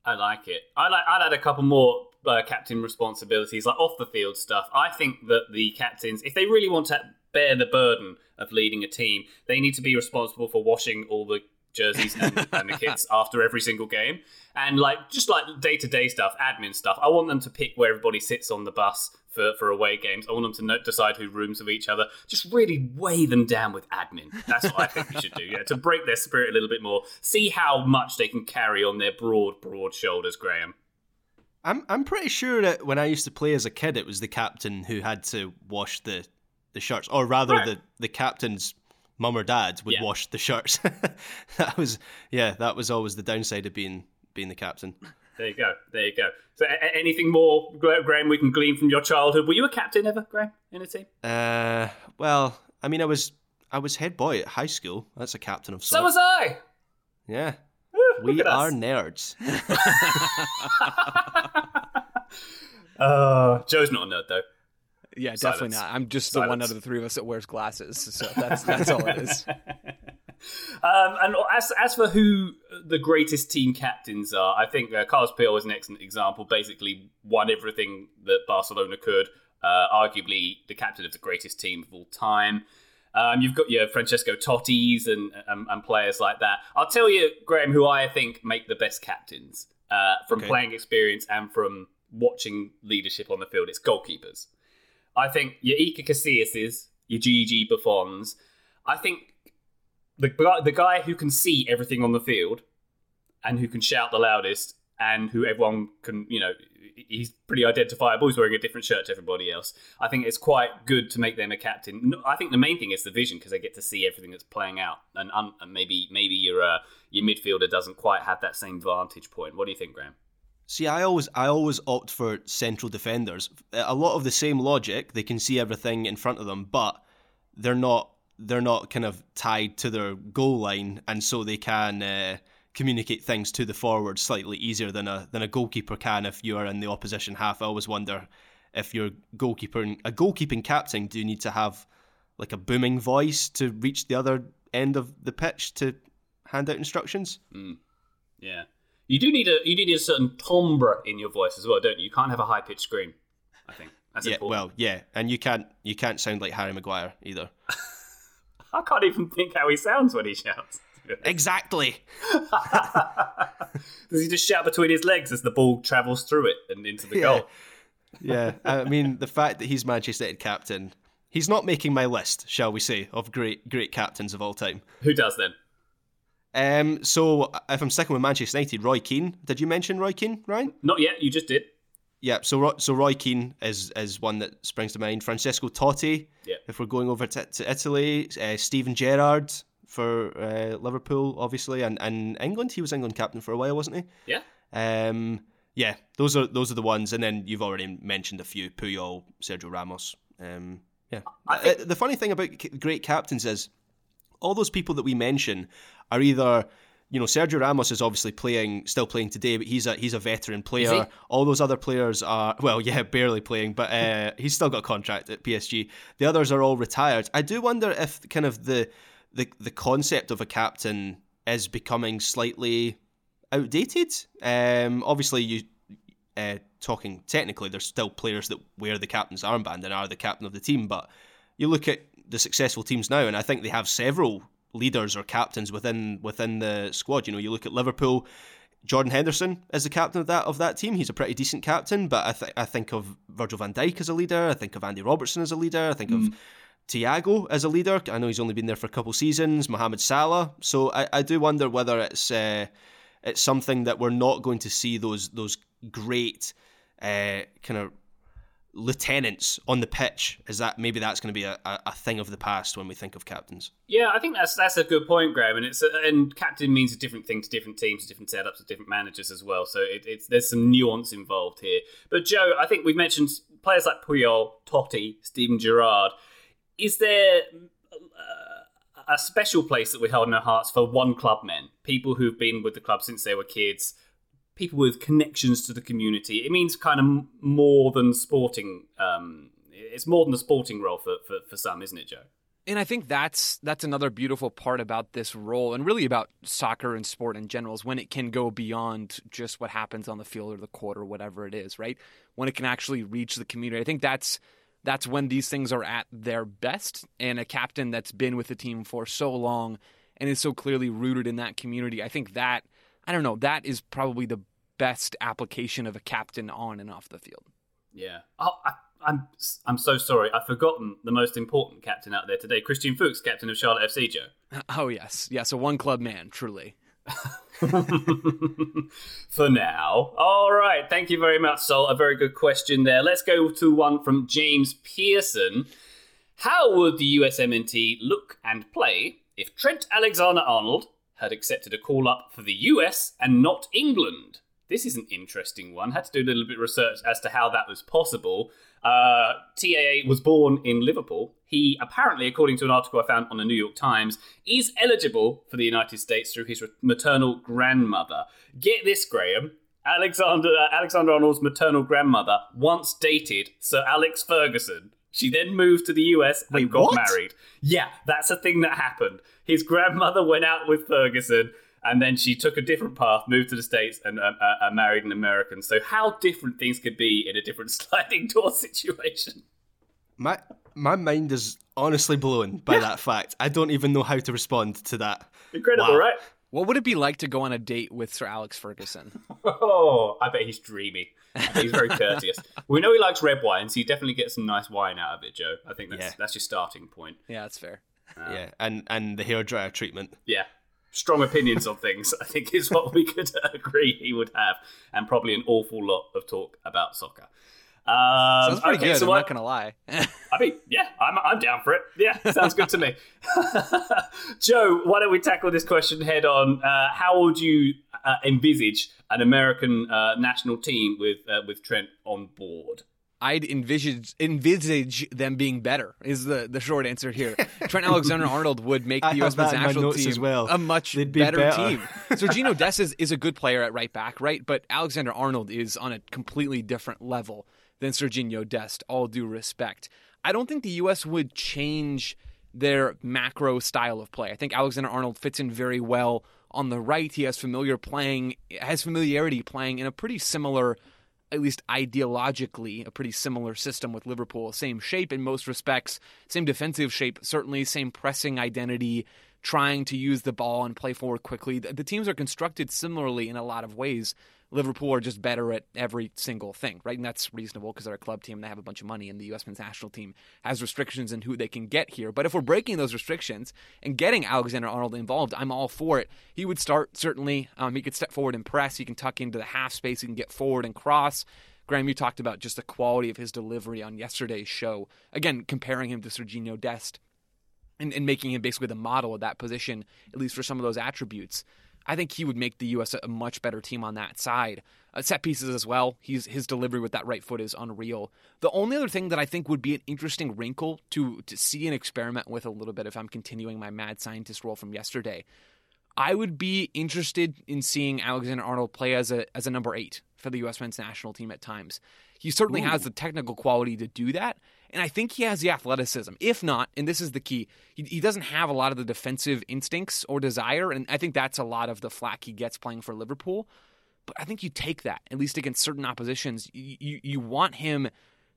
I like it. I like. I'd add a couple more uh, captain responsibilities, like off the field stuff. I think that the captains, if they really want to bear the burden of leading a team, they need to be responsible for washing all the jerseys and, and the kits after every single game, and like just like day to day stuff, admin stuff. I want them to pick where everybody sits on the bus for, for away games. I want them to know, decide who rooms with each other. Just really weigh them down with admin. That's what I think we should do. Yeah, to break their spirit a little bit more. See how much they can carry on their broad, broad shoulders, Graham. I'm I'm pretty sure that when I used to play as a kid, it was the captain who had to wash the the shirts, or rather, Right. the the captain's mum or dad would Yeah. wash the shirts. that was yeah, that was always the downside of being being the captain. There you go. There you go. So, a- anything more, Graham? We can glean from your childhood. Were you a captain ever, Graham, in a team? Uh, well, I mean, I was I was head boy at high school. That's a captain of sorts. So was I. yeah, we us. are nerds. Uh, Joe's not a nerd though. Yeah, Silence. definitely not. I'm just the one out of the three of us that wears glasses. So that's that's all it is. Um, and as as for who the greatest team captains are, I think uh, Carlos Puyol is an excellent example. Basically, won everything that Barcelona could. Uh, arguably, the captain of the greatest team of all time. Um, you've got your Francesco Totti's and, and and players like that. I'll tell you, Graham, who I think make the best captains uh, from Okay. playing experience and from watching leadership on the field. It's goalkeepers. I think your Iker Casillas, your Gigi Buffons. I think the the guy who can see everything on the field and who can shout the loudest and who everyone can, you know, he's pretty identifiable. He's wearing a different shirt to everybody else. I think it's quite good to make them a captain. I think the main thing is the vision because they get to see everything that's playing out, and, um, and maybe maybe your uh, your midfielder doesn't quite have that same vantage point. What do you think, Graham? See, I always I always opt for central defenders. A lot of the same logic. They can see everything in front of them, but they're not they're not kind of tied to their goal line, and so they can uh, communicate things to the forward slightly easier than a than a goalkeeper can if you are in the opposition half. I always wonder if your goalkeeper a goalkeeping captain do you need to have like a booming voice to reach the other end of the pitch to hand out instructions? Yeah, you do need a you do need a certain timbre in your voice as well, don't you? You can't have a high pitched scream. I think that's yeah, important. well, yeah, and you can't you can't sound like Harry Maguire either. I can't even think how he sounds when he shouts. Exactly. Does he just shout between his legs as the ball travels through it and into the Yeah. goal? Yeah, I mean the fact that he's Manchester United captain, he's not making my list, shall we say, of great great captains of all time. Who does then? Um, so if I'm sticking with Manchester United, Roy Keane. Did you mention Roy Keane, Ryan? Not yet. You just did. Yeah. So so Roy Keane is is one that springs to mind. Francesco Totti. Yeah. If we're going over to, to Italy, uh, Steven Gerrard for uh, Liverpool, obviously, and and England. He was England captain for a while, wasn't he? Yeah. Um, yeah, those are those are the ones, and then you've already mentioned a few: Puyol, Sergio Ramos. Um, yeah, I think- Uh, the funny thing about great captains is all those people that we mention are either you know, Sergio Ramos is obviously playing, still playing today, but he's a he's a veteran player. All those other players are, well, yeah, barely playing, but uh, he's still got a contract at PSG. The others are all retired. I do wonder if kind of the the the concept of a captain is becoming slightly outdated. Um, obviously, you uh, talking technically, there's still players that wear the captain's armband and are the captain of the team, but you look at the successful teams now, and I think they have several leaders or captains within within the squad. You know, you look at Liverpool. Jordan Henderson is the captain of that of that team. He's a pretty decent captain, but I, th- I think of Virgil van Dijk as a leader. I think of Andy Robertson as a leader. I think mm. of Thiago as a leader. I know he's only been there for a couple seasons. Mohamed Salah. So I, I do wonder whether it's uh, it's something that we're not going to see those those great uh, kind of lieutenants on the pitch? Is that maybe that's going to be a, a, thing of the past when we think of captains? Yeah i think that's that's a good point graham and it's a, and captain means a different thing to different teams different setups different managers as well. So it, it's there's some nuance involved here. But joe i think we've mentioned players like puyol totti steven gerrard. Is there uh, a special place that we hold in our hearts for one club men? People who've been with the club since they were kids people with connections to the community. It means kind of more than sporting. Um, it's more than a sporting role for, for, for some, isn't it, Joe? And I think that's that's another beautiful part about this role, and really about soccer and sport in general, is when it can go beyond just what happens on the field or the court or whatever it is, right? When it can actually reach the community. I think that's that's when these things are at their best. And a captain that's been with the team for so long and is so clearly rooted in that community, I think that I don't know, that is probably the best application of a captain on and off the field. Yeah. Oh, I, I'm I'm so sorry. I've forgotten the most important captain out there today, Christian Fuchs, captain of Charlotte FC. Joe. Oh yes, yes, a one club man, truly. For now. All right. Thank you very much, Sol. A very good question there. Let's go to one from James Pearson. How would the USMNT look and play if Trent Alexander Arnold had accepted a call up for the US and not England. This is an interesting one. Had to do a little bit of research as to how that was possible. Uh, TAA was born in Liverpool. He apparently, according to an article I found on the New York Times, is eligible for the United States through his maternal grandmother. Get this, Graham. Alexander uh, Alexander Arnold's maternal grandmother once dated Sir Alex Ferguson. She then moved to the US and Wait, got what? married. Yeah, that's a thing that happened. His grandmother went out with Ferguson, and then she took a different path, moved to the States, and uh, uh, uh, married an American. So, how different things could be in a different sliding door situation. My my mind is honestly blown by that fact. I don't even know how to respond to that. Incredible, wow. right? What would it be like to go on a date with Sir Alex Ferguson? Oh, I bet he's dreamy. he's very courteous. we know he likes red wine, so you definitely get some nice wine out of it, Joe. I think that's yeah. that's your starting point. Yeah, that's fair. Um, yeah, and and the hair dryer treatment. Yeah, strong opinions on things. I think is what we could agree he would have, and probably an awful lot of talk about soccer. Um, sounds pretty okay, good. So I'm not gonna lie. I mean, yeah, I'm I'm down for it. Yeah, sounds good to me. Joe, why don't we tackle this question head on? Uh, how would you uh, envisage an American uh, national team with uh, with Trent on board? I'd envisage envisage them being better. Is the, the short answer here? Trent Alexander Arnold would make the U.S. men's national team well. a much be better, better, team. Serginho Dest is, is a good player at right back, right? But Alexander Arnold is on a completely different level than Serginho Dest. All due respect, I don't think the U.S. would change their macro style of play. I think Alexander Arnold fits in very well on the right. He has familiar playing, has familiarity playing in a pretty similar at least ideologically, a pretty similar system with Liverpool. Same shape in most respects, same defensive shape, certainly, same pressing identity, trying to use the ball and play forward quickly. The teams are constructed similarly in a lot of ways. Liverpool are just better at every single thing, right? And that's reasonable because they're a club team and they have a bunch of money, and the U.S. men's national team has restrictions in who they can get here. But if we're breaking those restrictions and getting Alexander Arnold involved, I'm all for it. He would start, certainly. Um, he could step forward and press. He can tuck into the half space. He can get forward and cross. Graham, you talked about just the quality of his delivery on yesterday's show. Again, comparing him to Serginho Dest and, and making him basically the model of that position, at least for some of those attributes. I think he would make the U.S. a much better team on that side. Uh, set pieces as well. He's his delivery with that right foot is unreal. The only other thing that I think would be an interesting wrinkle to to see and experiment with a little bit, if I'm continuing my mad scientist role from yesterday, I would be interested in seeing Alexander Arnold play as a as a number eight for the U.S. men's national team at times. He certainly Ooh. has the technical quality to do that, and I think he has the athleticism. If not, and this is the key, he, he doesn't have a lot of the defensive instincts or desire, and I think that's a lot of the flack he gets playing for Liverpool. But I think you take that at least against certain oppositions. You you, you want him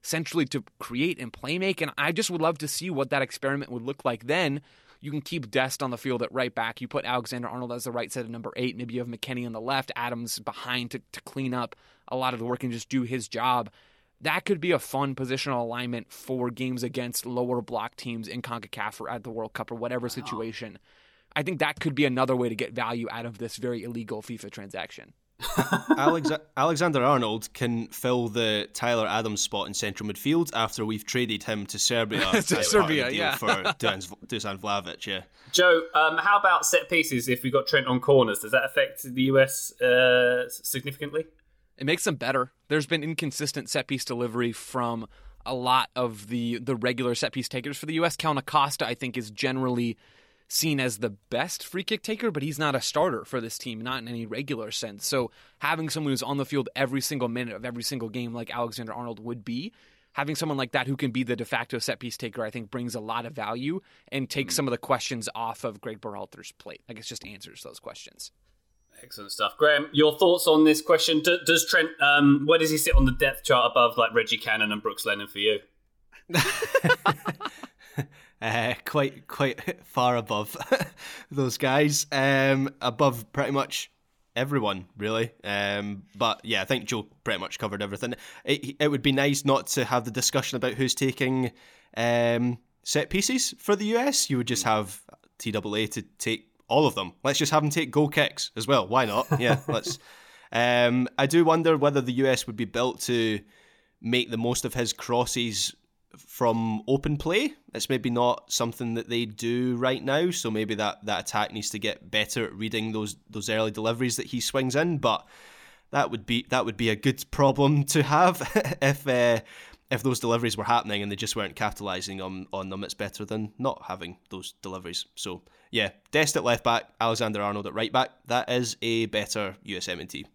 centrally to create and play make, and I just would love to see what that experiment would look like then. You can keep Dest on the field at right back. You put Alexander Arnold as the right side of number eight. Maybe you have McKennie on the left, Adams behind to, to clean up a lot of the work and just do his job that could be a fun positional alignment for games against lower block teams in CONCACAF or at the World Cup or whatever situation. I think that could be another way to get value out of this very illegal FIFA transaction. Alex- Alexander Arnold can fill the Tyler Adams spot in central midfield after we've traded him to Serbia. to Serbia, yeah. for Dusan, Dusan Vlahovic, yeah. Joe, um, how about set pieces if we got Trent on corners? Does that affect the US uh, significantly? It makes them better. There's been inconsistent set piece delivery from a lot of the the regular set piece takers for the U.S. Kellyn Acosta, I think, is generally seen as the best free kick taker, but he's not a starter for this team, not in any regular sense. So having someone who's on the field every single minute of every single game, like Alexander Arnold would be, having someone like that who can be the de facto set piece taker, I think brings a lot of value and takes mm. some of the questions off of Greg Berhalter's plate. I guess just answers those questions. Excellent stuff, Graham. Your thoughts on this question? Do, does Trent? Um, where does he sit on the depth chart above like Reggie Cannon and Brooks Lennon for you? uh, quite quite far above those guys. Um, above pretty much everyone, really. Um, but yeah, I think Joe pretty much covered everything. It, it would be nice not to have the discussion about who's taking um, set pieces for the US. You would just have TAA to take all of them. Let's just have them take goal kicks as well. Why not? Yeah, let's. Um, I do wonder whether the US would be built to make the most of his crosses from open play. It's maybe not something that they do right now, so maybe that, that attack needs to get better at reading those those early deliveries that he swings in. But that would be that would be a good problem to have if uh, if those deliveries were happening and they just weren't capitalising on on them. It's better than not having those deliveries. So yeah, Dest at left back, Alexander Arnold at right back. That is a better USMNT.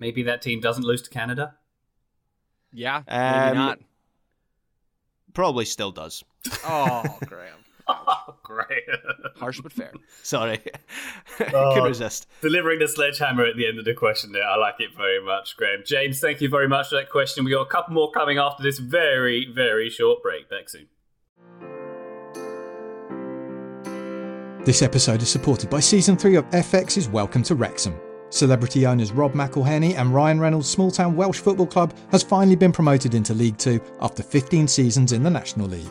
Maybe that team doesn't lose to Canada. Yeah, maybe um, not. Probably still does. Oh, Graham. Great. Harsh but fair. Sorry. Oh, Could resist. Delivering the sledgehammer at the end of the question there. I like it very much, Graham. James, thank you very much for that question. We got a couple more coming after this very, very short break. Back soon. This episode is supported by Season 3 of FX's Welcome to Wrexham. Celebrity owners Rob McElhenney and Ryan Reynolds' small town Welsh football club has finally been promoted into League Two after 15 seasons in the National League.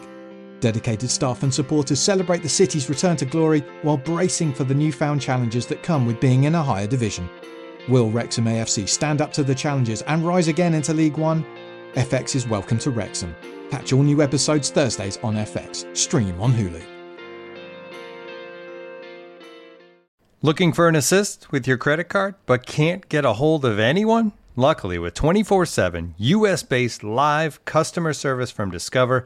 Dedicated staff and supporters celebrate the city's return to glory while bracing for the newfound challenges that come with being in a higher division. Will Wrexham AFC stand up to the challenges and rise again into League One? FX is Welcome to Wrexham. Catch all new episodes Thursdays on FX. Stream on Hulu. Looking for an assist with your credit card but can't get a hold of anyone? Luckily, with 24 7 US based live customer service from Discover,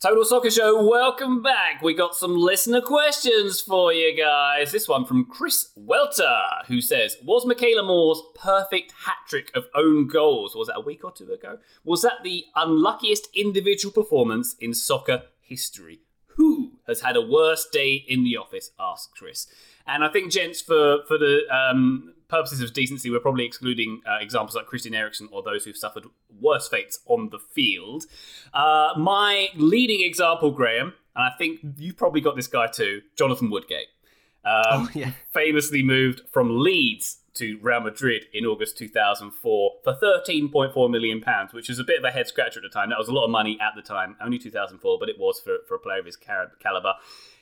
Total Soccer Show, welcome back. We got some listener questions for you guys. This one from Chris Welter, who says, Was Meikayla Moore's perfect hat trick of own goals, was that a week or two ago? Was that the unluckiest individual performance in soccer history? Who has had a worse day in the office? asked Chris. And I think, gents, for, for the um, purposes of decency, we're probably excluding uh, examples like Christian Eriksen or those who've suffered worse fates on the field. Uh, my leading example, Graham, and I think you've probably got this guy too, Jonathan Woodgate. Um, oh, yeah. Famously moved from Leeds to Real Madrid in August 2004 for 13.4 million pounds, which was a bit of a head scratcher at the time. That was a lot of money at the time, only 2004, but it was for, for a player of his caliber.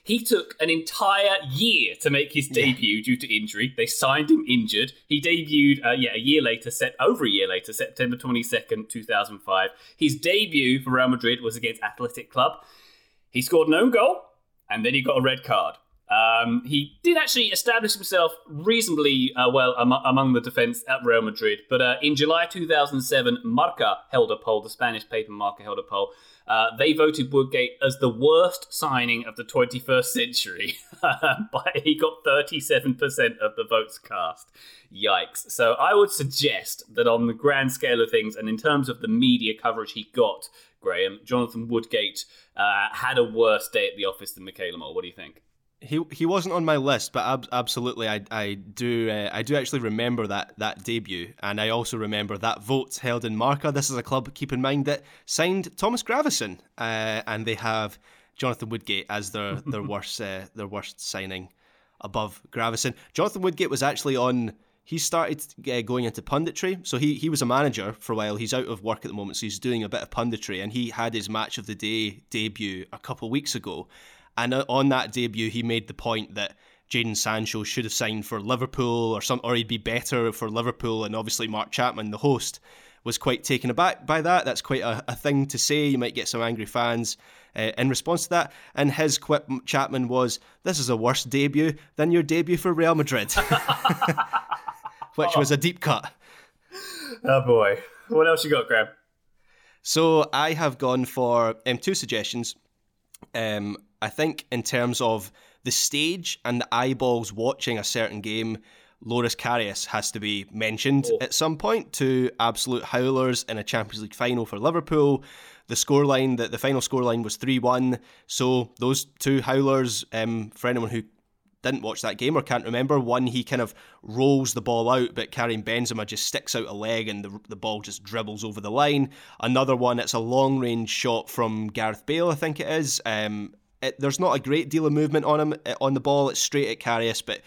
He took an entire year to make his debut yeah. due to injury. They signed him injured. He debuted, uh, yeah, a year later, set over a year later, September 22nd, 2005. His debut for Real Madrid was against Athletic Club. He scored an own goal, and then he got a red card. Um, he did actually establish himself reasonably uh, well am- among the defence at Real Madrid, but uh, in July 2007, Marca held a poll, the Spanish paper Marca held a poll. Uh, they voted Woodgate as the worst signing of the 21st century, but he got 37% of the votes cast. Yikes. So I would suggest that on the grand scale of things, and in terms of the media coverage he got, Graham, Jonathan Woodgate uh, had a worse day at the office than Meikayla Moore. What do you think? He he wasn't on my list, but ab- absolutely, I I do uh, I do actually remember that that debut, and I also remember that vote held in Marca. This is a club. Keep in mind that signed Thomas Gravesen, uh, and they have Jonathan Woodgate as their their worst uh, their worst signing above Gravesen. Jonathan Woodgate was actually on. He started uh, going into punditry, so he he was a manager for a while. He's out of work at the moment, so he's doing a bit of punditry, and he had his match of the day debut a couple of weeks ago and on that debut, he made the point that Jadon Sancho should have signed for Liverpool or some, or he'd be better for Liverpool. And obviously, Mark Chapman, the host, was quite taken aback by that. That's quite a, a thing to say. You might get some angry fans uh, in response to that. And his quip, Chapman, was, "This is a worse debut than your debut for Real Madrid," which was a deep cut. Oh boy! What else you got, Graham? So I have gone for um, two suggestions. Um, I think in terms of the stage and the eyeballs watching a certain game, Loris Karius has to be mentioned oh. at some point. Two absolute howlers in a Champions League final for Liverpool. The scoreline, the, the final scoreline was 3 1. So those two howlers, um, for anyone who didn't watch that game or can't remember, one he kind of rolls the ball out, but Karim Benzema just sticks out a leg and the, the ball just dribbles over the line. Another one, it's a long range shot from Gareth Bale, I think it is. Um, it, there's not a great deal of movement on him eh, on the ball. It's straight at Karius, but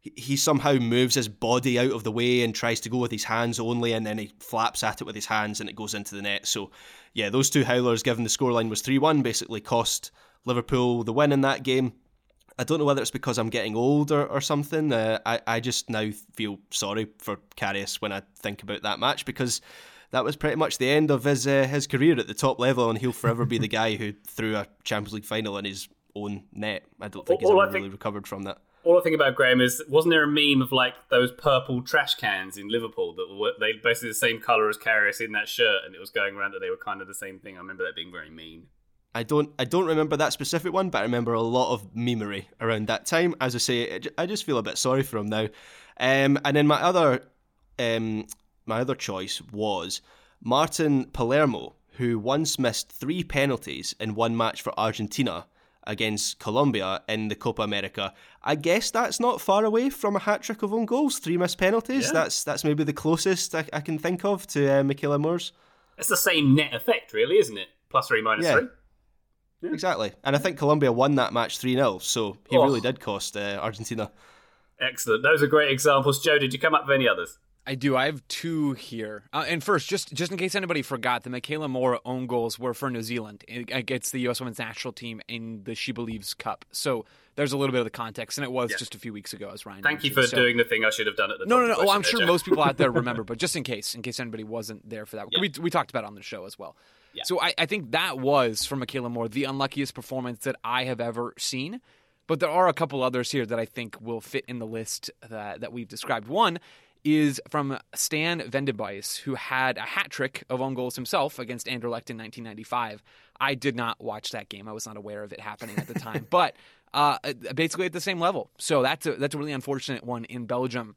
he somehow moves his body out of the way and tries to go with his hands only, and then he flaps at it with his hands and it goes into the net. So, yeah, those two howlers, given the scoreline was 3 1, basically cost Liverpool the win in that game. I don't know whether it's because I'm getting older or something. Uh, I, I just now feel sorry for Karius when I think about that match because that was pretty much the end of his uh, his career at the top level, and he'll forever be the guy who threw a Champions League final in his own net. I don't think he's ever think, really recovered from that. All I think about Graham is, wasn't there a meme of like those purple trash cans in Liverpool that were they basically the same color as Karius in that shirt, and it was going around that they were kind of the same thing. I remember that being very mean. I don't I don't remember that specific one, but I remember a lot of memery around that time. As I say, I just feel a bit sorry for him now. Um, and then my other um, my other choice was Martin Palermo, who once missed three penalties in one match for Argentina against Colombia in the Copa America. I guess that's not far away from a hat trick of own goals, three missed penalties. Yeah. That's that's maybe the closest I, I can think of to uh, Meikayla Moore's. It's the same net effect, really, isn't it? Plus three, minus yeah. three. Yeah. Exactly. And I think Colombia won that match 3 0, so he oh. really did cost uh, Argentina. Excellent. Those are great examples. Joe, did you come up with any others? I do. I have two here. Uh, and first, just just in case anybody forgot, the Meikayla Moore own goals were for New Zealand against the U.S. Women's National Team in the SheBelieves Cup. So there's a little bit of the context, and it was yeah. just a few weeks ago, as Ryan. Thank mentioned. you for so, doing the thing I should have done at the. No, no, no. Well, I'm sure most people out there remember, but just in case, in case anybody wasn't there for that, yeah. we we talked about it on the show as well. Yeah. So I, I think that was for Meikayla Moore the unluckiest performance that I have ever seen. But there are a couple others here that I think will fit in the list that, that we've described. One is from Stan Van den Buys, who had a hat trick of own goals himself against Anderlecht in 1995. I did not watch that game. I was not aware of it happening at the time, but uh, basically at the same level. So that's a, that's a really unfortunate one in Belgium.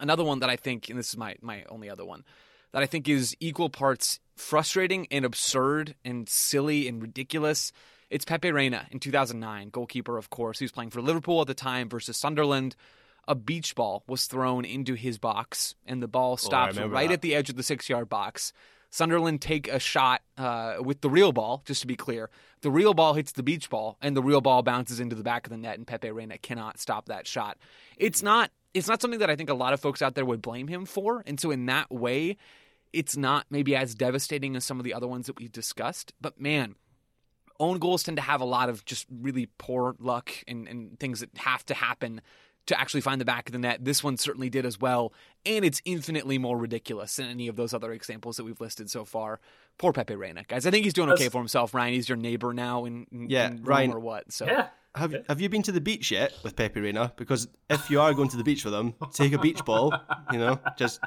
Another one that I think, and this is my, my only other one, that I think is equal parts frustrating and absurd and silly and ridiculous. It's Pepe Reina in 2009, goalkeeper, of course. He was playing for Liverpool at the time versus Sunderland a beach ball was thrown into his box, and the ball stops oh, right that. at the edge of the six yard box. Sunderland take a shot uh, with the real ball, just to be clear. The real ball hits the beach ball, and the real ball bounces into the back of the net, and Pepe Reina cannot stop that shot. It's not it's not something that I think a lot of folks out there would blame him for. And so, in that way, it's not maybe as devastating as some of the other ones that we've discussed. But man, own goals tend to have a lot of just really poor luck and, and things that have to happen to actually find the back of the net. This one certainly did as well, and it's infinitely more ridiculous than any of those other examples that we've listed so far. Poor Pepe Reina, guys. I think he's doing okay for himself. Ryan, he's your neighbor now in, in yeah, in Ryan or what? So yeah. Have Have you been to the beach yet with Pepe Reina? Because if you are going to the beach with them, take a beach ball. You know, just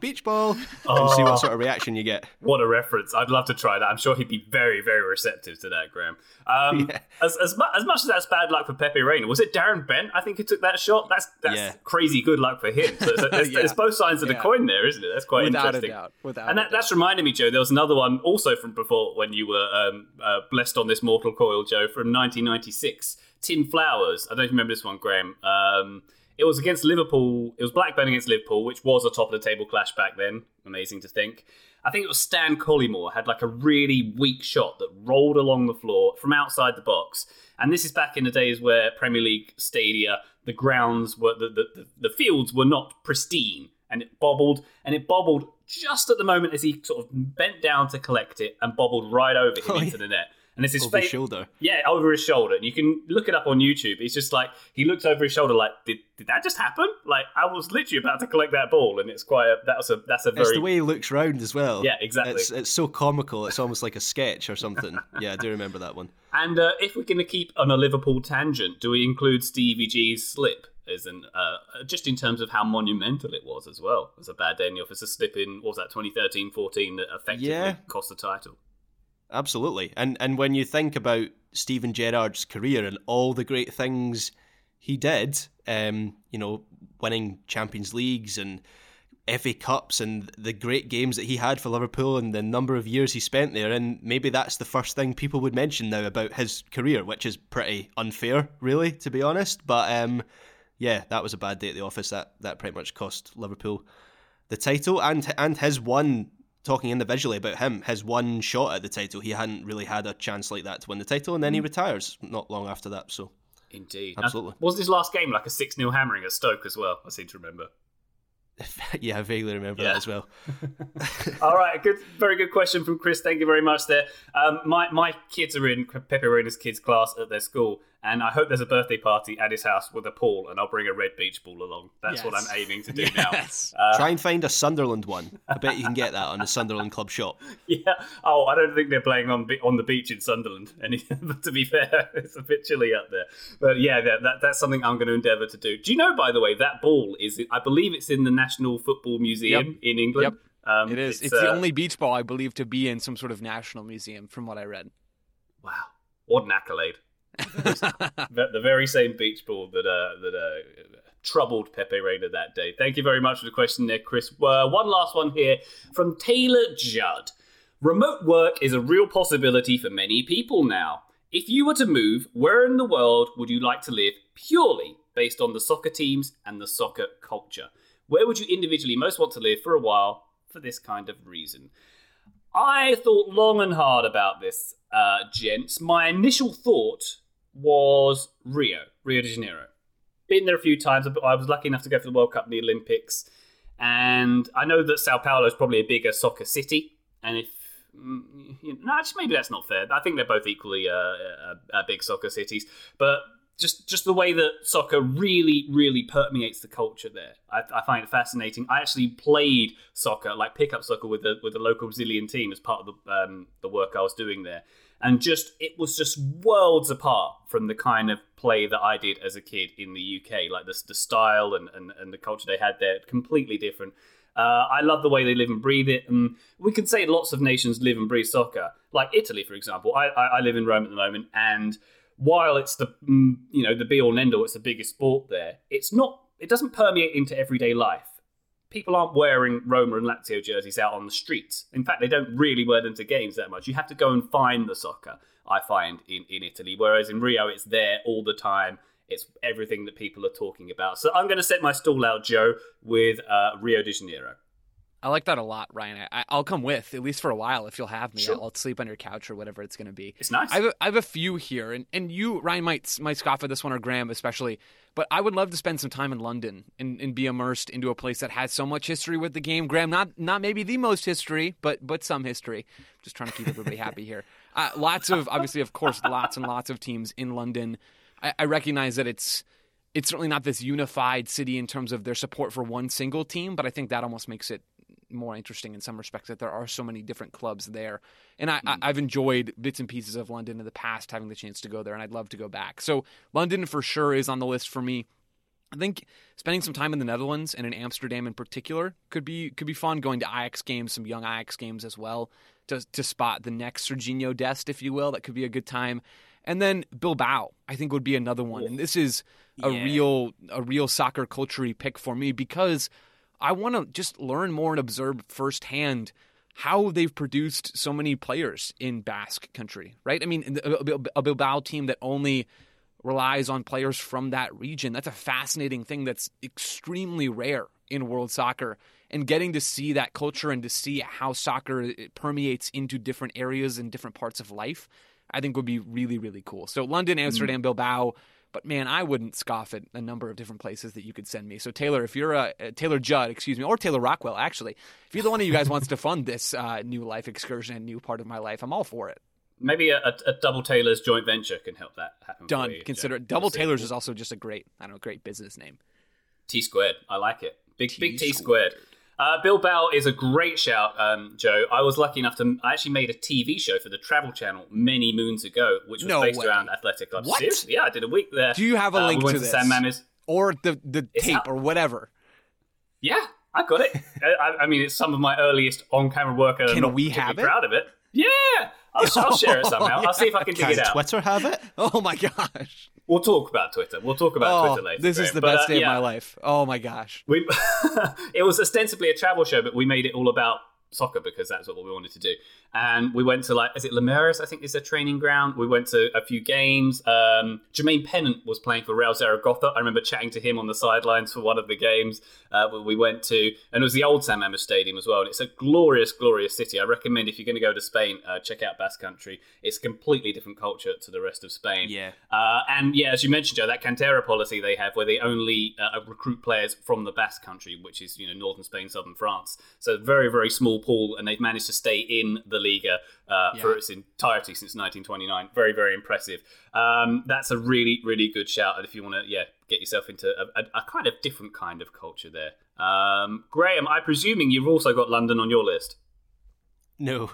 beach ball, and see what sort of reaction you get. What a reference! I'd love to try that. I'm sure he'd be very, very receptive to that, Graham. Um, Yeah. as, as, mu- as much as that's bad luck for Pepe Reina, was it Darren Bent? I think who took that shot. That's that's Yeah. crazy good luck for him. So it's, it's, Yeah. it's both sides of the coin there, isn't it? That's quite without interesting. a doubt, without And that, that's reminded me, Joe. There was another one also from before when you were um, uh, blessed on this mortal coil, Joe, from 1996. Tim Flowers. I don't remember this one, Graham. Um, it was against Liverpool. It was Blackburn against Liverpool, which was a top of the table clash back then. Amazing to think. I think it was Stan Collymore had like a really weak shot that rolled along the floor from outside the box. And this is back in the days where Premier League stadia, the grounds were the, the, the, fields were not pristine and it bobbled and it bobbled just at the moment as he sort of bent down to collect it and bobbled right over him Oh, into the net. And it's his Over his shoulder. yeah, over his shoulder. And you can look it up on YouTube. It's just like he looks over his shoulder, like, did, did that just happen? Like I was literally about to collect that ball, and it's quite a that's a that's a It's very the way he looks round as well. Yeah, exactly. It's it's so comical. It's almost like a sketch or something. yeah, I do remember that one. And uh, if we're going to keep on a Liverpool tangent, do we include Stevie G's slip as an uh, just in terms of how monumental it was as well? It was a bad day in the office. A slip in what was that 2013-14 that effectively Yeah. cost the title. Absolutely. And and when you think about Steven Gerrard's career and all the great things he did, um, you know, winning Champions Leagues and FA Cups and the great games that he had for Liverpool and the number of years he spent there, and maybe that's the first thing people would mention now about his career, which is pretty unfair, really, to be honest. But um, yeah, that was a bad day at the office. That that pretty much cost Liverpool the title and and his one talking individually about him his one shot at the title he hadn't really had a chance like that to win the title and then he retires not long after that so Indeed, Absolutely. Now, was his last game like a six 0 hammering at Stoke as well? I seem to remember. yeah i vaguely remember Yeah. that as well All right, good, very good question from Chris. Thank you very much. There, um, my my kids are in Pepe Reina's kids class at their school, and I hope there's a birthday party at his house with a pool, and I'll bring a red beach ball along. That's what I'm aiming to do Yes. now. Uh, try and find a sunderland one i bet you can get that on the sunderland club shop yeah. Oh, I don't think they're playing on on the beach in Sunderland. Any, but to be fair, it's a bit chilly up there. But yeah, that, that that's something I'm going to endeavour to do. Do you know, by the way, that ball is? I believe it's in the National Football Museum in England. Yep. Um, It is. It's, the uh, only beach ball I believe to be in some sort of national museum, from what I read. Wow, what an accolade! The, very same beach ball that uh, that uh, troubled Pepe Reina that day. Thank you very much for the question there, Chris. Uh, one last one here from Taylor Judd. Remote work is a real possibility for many people now. If you were to move, where in the world would you like to live purely based on the soccer teams and the soccer culture? Where would you individually most want to live for a while for this kind of reason? I thought long and hard about this, uh, gents. My initial thought was Rio, Rio de Janeiro. Been there a few times. I was lucky enough to go for the World Cup and the Olympics. And I know that Sao Paulo is probably a bigger soccer city. And if. mm, You know, no, actually, maybe that's not fair. I think they're both equally uh, uh, uh, big soccer cities. But just just the way that soccer really really permeates the culture there I, I find it fascinating i actually played soccer like pickup soccer with the with the local brazilian team as part of the um, the work i was doing there and just it was just worlds apart from the kind of play that i did as a kid in the uk like the, the style and, and, and the culture they had there completely different uh, I love the way they live and breathe it. And we can say lots of nations live and breathe soccer, like Italy, for example. I, I, I live in Rome at the moment, and while it's the mm, you know the be all and end all, it's the biggest sport there. It's not. It doesn't permeate into everyday life. People aren't wearing Roma and Lazio jerseys out on the streets. In fact, they don't really wear them to games that much. You have to go and find the soccer. I find in in Italy, whereas in Rio, it's there all the time. It's everything that people are talking about. So I'm going to set my stall out, Joe, with uh, Rio de Janeiro. I like that a lot, Ryan. I, will come with at least for a while if you'll have me. Sure. I'll, I'll, sleep on your couch or whatever it's going to be. It's nice. I have, a, I have a few here, and, and you, Ryan, might might scoff at this one or Graham especially, but I would love to spend some time in London and, and be immersed into a place that has so much history with the game. Graham, not not maybe the most history, but but some history. Just trying to keep everybody happy here. Uh, lots of obviously, of course, lots and lots of teams in London. I, I recognize that it's it's certainly not this unified city in terms of their support for one single team, but I think that almost makes it more interesting in some respects that there are so many different clubs there. And I, mm. I've enjoyed bits and pieces of London in the past, having the chance to go there, and I'd love to go back. So London for sure is on the list for me. I think spending some time in the Netherlands and in Amsterdam in particular could be could be fun. Going to Ajax games, some young Ajax games as well, to to spot the next Serginho Dest, if you will. That could be a good time. And then Bilbao, I think would be another one. And this is a yeah. real a real soccer culture pick for me because I want to just learn more and observe firsthand how they've produced so many players in Basque country, right? I mean, a Bilbao team that only relies on players from that region. That's a fascinating thing that's extremely rare in world soccer. And getting to see that culture and to see how soccer permeates into different areas and different parts of life, I think would be really, really cool. So, London, Amsterdam, mm. Bilbao, but man, I wouldn't scoff at a number of different places that you could send me. So Taylor, if you're a uh, Taylor Judd, excuse me, or Taylor Rockwell, actually, if you're the one of you guys wants to fund this uh, new life excursion and new part of my life, I'm all for it. Maybe a, a, double Taylor's joint venture can help that happen. Done. You, Consider it. Double Taylor's is also just a great, I don't know, great business name. T squared. I like it. Big T big T squared. Uh, Bilbao is a great shout, um, Joe. I was lucky enough to. I actually made a TV show for the Travel Channel many moons ago, which was no based way. around athletic clubs. What? Seriously? Yeah, I did a week there. Do you have a uh, link we to this? San Mamés. or the the tape or whatever? Yeah, I got it. I, I, mean, it's some of my earliest on-camera work. And Can I'm we have it? Proud of it. Yeah, I'll, I'll share it somehow. I'll see if I can, can dig it out. Twitter have it? Oh my gosh. We'll talk about Twitter. We'll talk about oh, Twitter later. This is the but, best uh, day yeah. of my life. Oh my gosh. We, it was ostensibly a travel show, but we made it all about soccer because that's what we wanted to do. And we went to like, is it Lemurius? I think is a training ground. We went to a few games. Um, Jermaine Pennant was playing for Real Zaragoza. I remember chatting to him on the sidelines for one of the games uh, we went to, and it was the old San Mamés Stadium as well. And it's a glorious, glorious city. I recommend if you're going to go to Spain, uh, check out Basque Country. It's a completely different culture to the rest of Spain. Yeah. Uh, and yeah, as you mentioned, Joe, that Cantera policy they have, where they only uh, recruit players from the Basque Country, which is you know northern Spain, southern France. So very, very small pool, and they've managed to stay in the Liga uh, yeah. for its entirety since 1929. Very, very impressive. Um, that's a really, really good shout. And if you want to, yeah, get yourself into a, a, a, kind of different kind of culture there. Um, Graham, I'm presuming you've also got London on your list. No,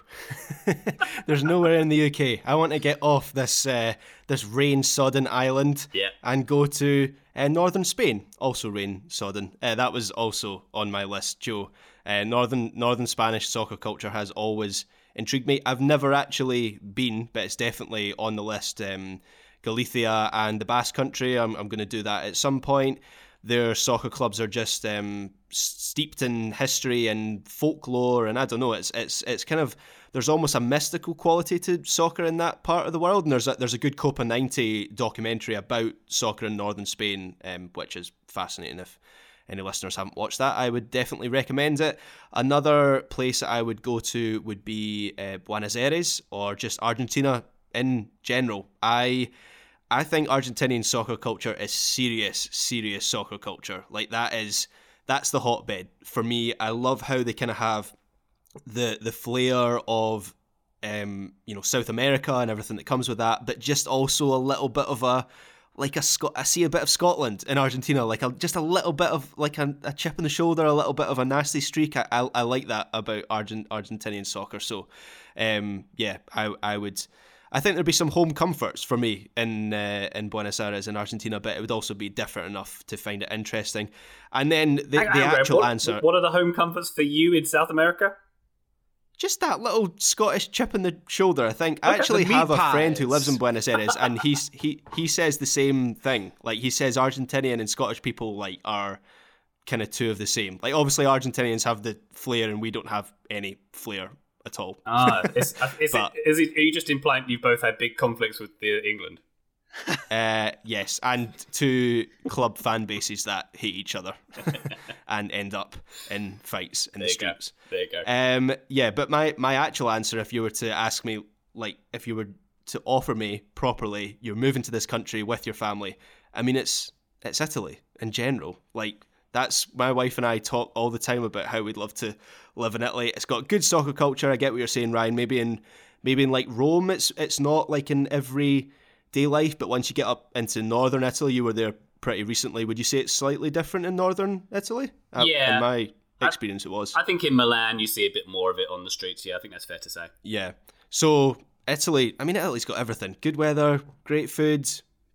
there's nowhere in the UK. I want to get off this uh, this rain sodden island yeah. and go to uh, northern Spain, also rain sodden. Uh, that was also on my list, Joe. Uh, northern northern Spanish soccer culture has always intrigued me. I've never actually been, but it's definitely on the list. Um, Galicia and the Basque Country. I'm, I'm going to do that at some point. Their soccer clubs are just um, steeped in history and folklore, and I don't know. It's it's it's kind of there's almost a mystical quality to soccer in that part of the world. And there's a, there's a good Copa 90 documentary about soccer in northern Spain, um, which is fascinating. If any listeners haven't watched that, I would definitely recommend it. Another place I would go to would be uh, Buenos Aires or just Argentina in general. I I think Argentinian soccer culture is serious, serious soccer culture. Like that is that's the hotbed for me. I love how they kind of have the the flair of um, you know South America and everything that comes with that, but just also a little bit of a like a Scot. I see a bit of Scotland in Argentina, like a, just a little bit of like a, a, chip in the shoulder, a little bit of a nasty streak. I, I, I like that about Argent Argentinian soccer. So, um, yeah, I I would. I think there'd be some home comforts for me in uh, in Buenos Aires in Argentina, but it would also be different enough to find it interesting. And then the, the actual what, answer. What are the home comforts for you in South America? Just that little Scottish chip in the shoulder. I think I actually have a friend who lives in Buenos Aires, and he's he he says the same thing. Like he says, Argentinian and Scottish people like are kind of two of the same. Like obviously Argentinians have the flair, and we don't have any flair at all. Ah, is, is, But- it, is it? Are you just implying you've both had big conflicts with the England? Uh, yes, and two club fan bases that hate each other. and end up in fights in There the you go. streets. There you go. Um, yeah, but my my actual answer, if you were to ask me, like, if you were to offer me properly, you're moving to this country with your family. I mean, it's it's Italy in general. Like, that's my wife and I talk all the time about how we'd love to live in Italy. It's got good soccer culture. I get what you're saying, Ryan. Maybe in maybe in like Rome, it's it's not like in every day life, but once you get up into northern Italy, you were there pretty recently. Would you say it's slightly different in northern Italy? Uh, Yeah. in my experience, it was. I think in Milan you see a bit more of it on the streets. Yeah, I think that's fair to say. Yeah. So Italy, I mean, Italy's got everything: good weather, great food,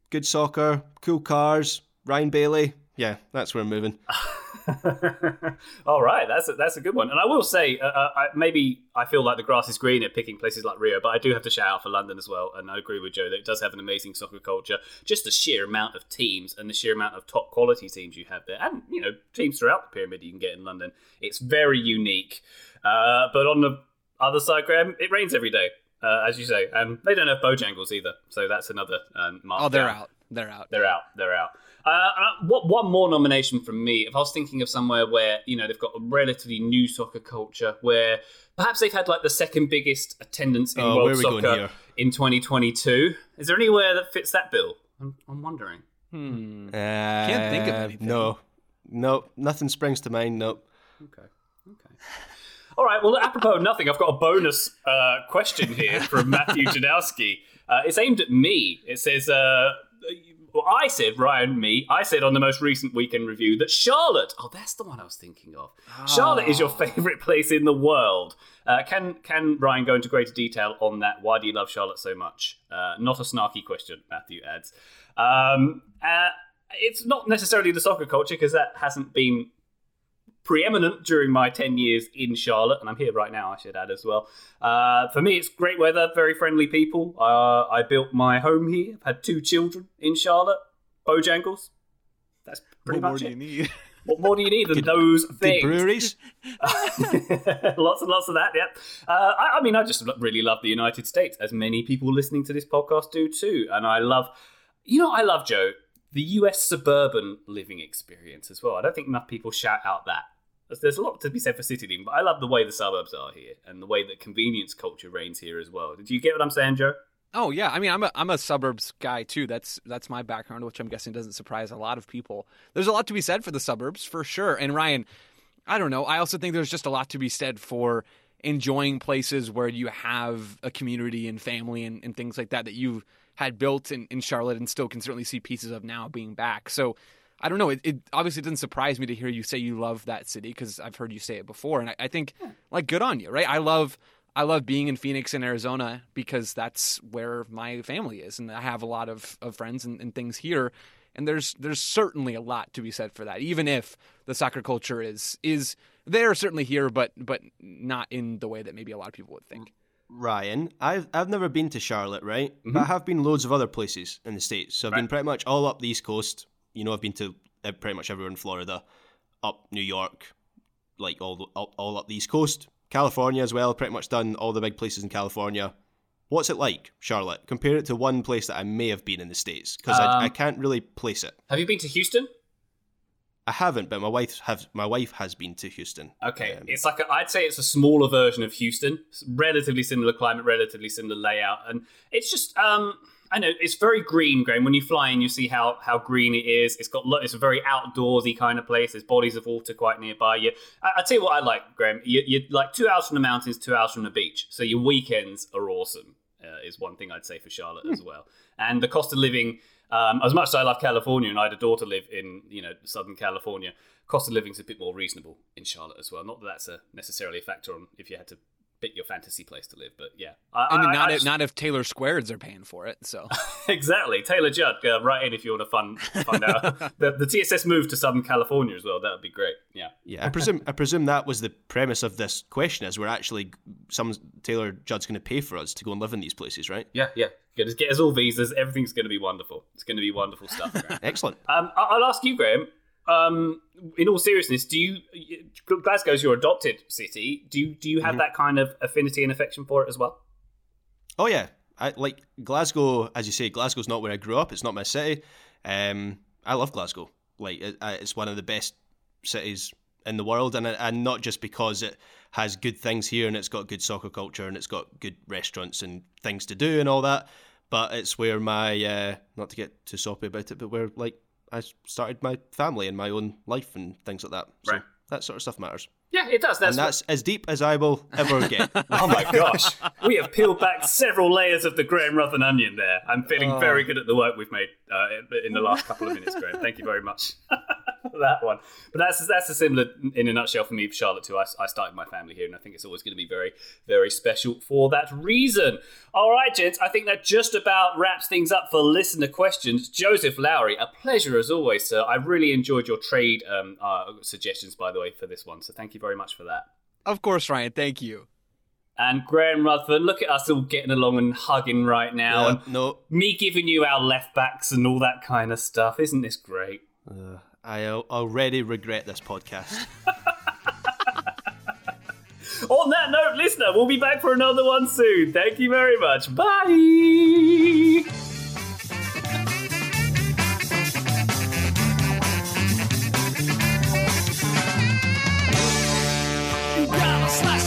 good soccer, cool cars. Ryan Bailey. Yeah, that's where I'm moving. All right, that's a, that's a good one. And I will say, uh, uh, I, maybe I feel like the grass is greener picking places like Rio, but I do have to shout out for London as well. And I agree with Joe that it does have an amazing soccer culture. Just the sheer amount of teams and the sheer amount of top quality teams you have there, and you know teams throughout the pyramid you can get in London. It's very unique. Uh, but on the other side, Graham, it rains every day, uh, as you say, and they don't have Bojangles either. So that's another um, mark Oh, they're down. out. They're out. They're out. They're out. Uh, uh, what one more nomination from me? If I was thinking of somewhere where you know they've got a relatively new soccer culture, where perhaps they've had like the second biggest attendance in Oh, world are we going soccer in 2022, is there anywhere that fits that bill? I'm, I'm wondering. Hmm. Can't think of anything. No, no, nothing springs to mind. Nope. Okay. Okay. All right. Well, apropos of nothing, I've got a bonus uh, question here from Matthew Janowski. Uh, it's aimed at me. It says, uh, well, I said, Ryan, me, I said on the most recent weekend review that Charlotte, oh, that's the one I was thinking of. Charlotte is your favourite place in the world. Uh, can can Ryan go into greater detail on that? Why do you love Charlotte so much? Uh, not a snarky question, Matthew adds. Um, uh, it's not necessarily the soccer culture because that hasn't been preeminent during my 10 years in Charlotte, and I'm here right now, I should add as well. Uh, for me, it's great weather, very friendly people. Uh, I built my home here, I've had two children in Charlotte, Bojangles. That's pretty What more much do it. you need? What more do you need than those things? breweries. lots and lots of that, yeah. Uh, I, I mean, I just really love the United States, as many people listening to this podcast do too. And I love, you know, I love Joe, the US suburban living experience as well. I don't think enough people shout out that. There's- a lot to be said for city living, but I love the way the suburbs are here and the way that convenience culture reigns here as well. Did you get what I'm saying, Joe? Oh yeah, I mean I'm a I'm a suburbs guy too. That's that's my background, which I'm guessing doesn't surprise a lot of people. There's a lot to be said for the suburbs for sure. And Ryan, I don't know. I also think there's just a lot to be said for enjoying places where you have a community and family and, and things like that that you've had built in, in Charlotte and still can certainly see pieces of now being back. So I don't know. It, it obviously didn't surprise me to hear you say you love that city because I've heard you say it before, and I, I think like good on you, right? I love I love being in Phoenix and Arizona because that's where my family is, and I have a lot of, of friends and, and things here. And there's there's certainly a lot to be said for that, even if the soccer culture is is there certainly here, but but not in the way that maybe a lot of people would think. Ryan, I've I've never been to Charlotte, right? But mm-hmm. I have been loads of other places in the states. So I've been pretty much all up the East Coast. You know, I've been to uh, pretty much everywhere in Florida, up New York, like all the, all, all up the East Coast, California as well. Pretty much done all the big places in California. What's it like, Charlotte? Compare it to one place that I may have been in the states because I, I Um, can't really place it. Have you been to Houston? I haven't, but my wife have my wife has been to Houston. Okay, Um, it's like a, I'd say it's a smaller version of Houston. It's relatively similar climate, relatively similar layout, and it's just um, I know it's very green, Graham. When you fly in, you see how how green it is. It's got it's a very outdoorsy kind of place. There's bodies of water quite nearby you. I, I tell you what I like, Graham. You, you're like two hours from the mountains, two hours from the beach, so your weekends are awesome. Uh, is one thing I'd say for Charlotte as well, and the cost of living. Um, as much as I love California, and I had a daughter live in you know Southern California, cost of living's a bit more reasonable in Charlotte as well. Not that that's a necessarily a factor on if you had to pick your fantasy place to live, but yeah, I, I mean, I- not I if just- not if Taylor Squares are paying for it. So exactly. Taylor Judd, uh, write in if you want to fun, find out the, the TSS move to Southern California as well. That would be great. Yeah. Yeah, I presume I presume that was the premise of this question. Is we're actually some Taylor Judd's going to pay for us to go and live in these places, right? Yeah, yeah. Get us, get us all visas. Everything's going to be wonderful. It's going to be wonderful stuff. Excellent. um, I'll ask you, Graham. Um, in all seriousness, do you Glasgow's your adopted city? Do you do you have that kind of affinity and affection for it as well? Oh yeah, I like Glasgow. As you say, Glasgow's not where I grew up. It's not my city. Um, I love Glasgow. Like it, it's one of the best cities in the world, and and not just because it has good things here and it's got good soccer culture and it's got good restaurants and things to do and all that, but it's where my uh, not to get too soppy about it, but where like I started my family and my own life and things like that. So Right. that sort of stuff matters. Yeah, it does. That's, and that's as deep as I will ever get. Oh my gosh, we have peeled back several layers of the Graham Ruthven onion there. I'm feeling Oh. very good at the work we've made uh, in- in the last couple of minutes, Graham. Thank you very much for that one. But that's that's a similar in a nutshell for me, for Charlotte too. I, I started my family here, and I think it's always going to be very very special for that reason. All right, gents, I think that just about wraps things up for listener questions. Joseph Lowery, a pleasure as always, sir. I really enjoyed your trade um, uh, suggestions, by the way, for this one. So thank you very much for that. Of course, Ryan. Thank you. And Graham Ruthven, look at us all getting along and hugging right now, Uh, and no, me giving you our left backs and all that kind of stuff. Isn't this great? uh, I uh, already regret this podcast. On that note, listener, we'll be back for another one soon. Thank you very much. Bye. slash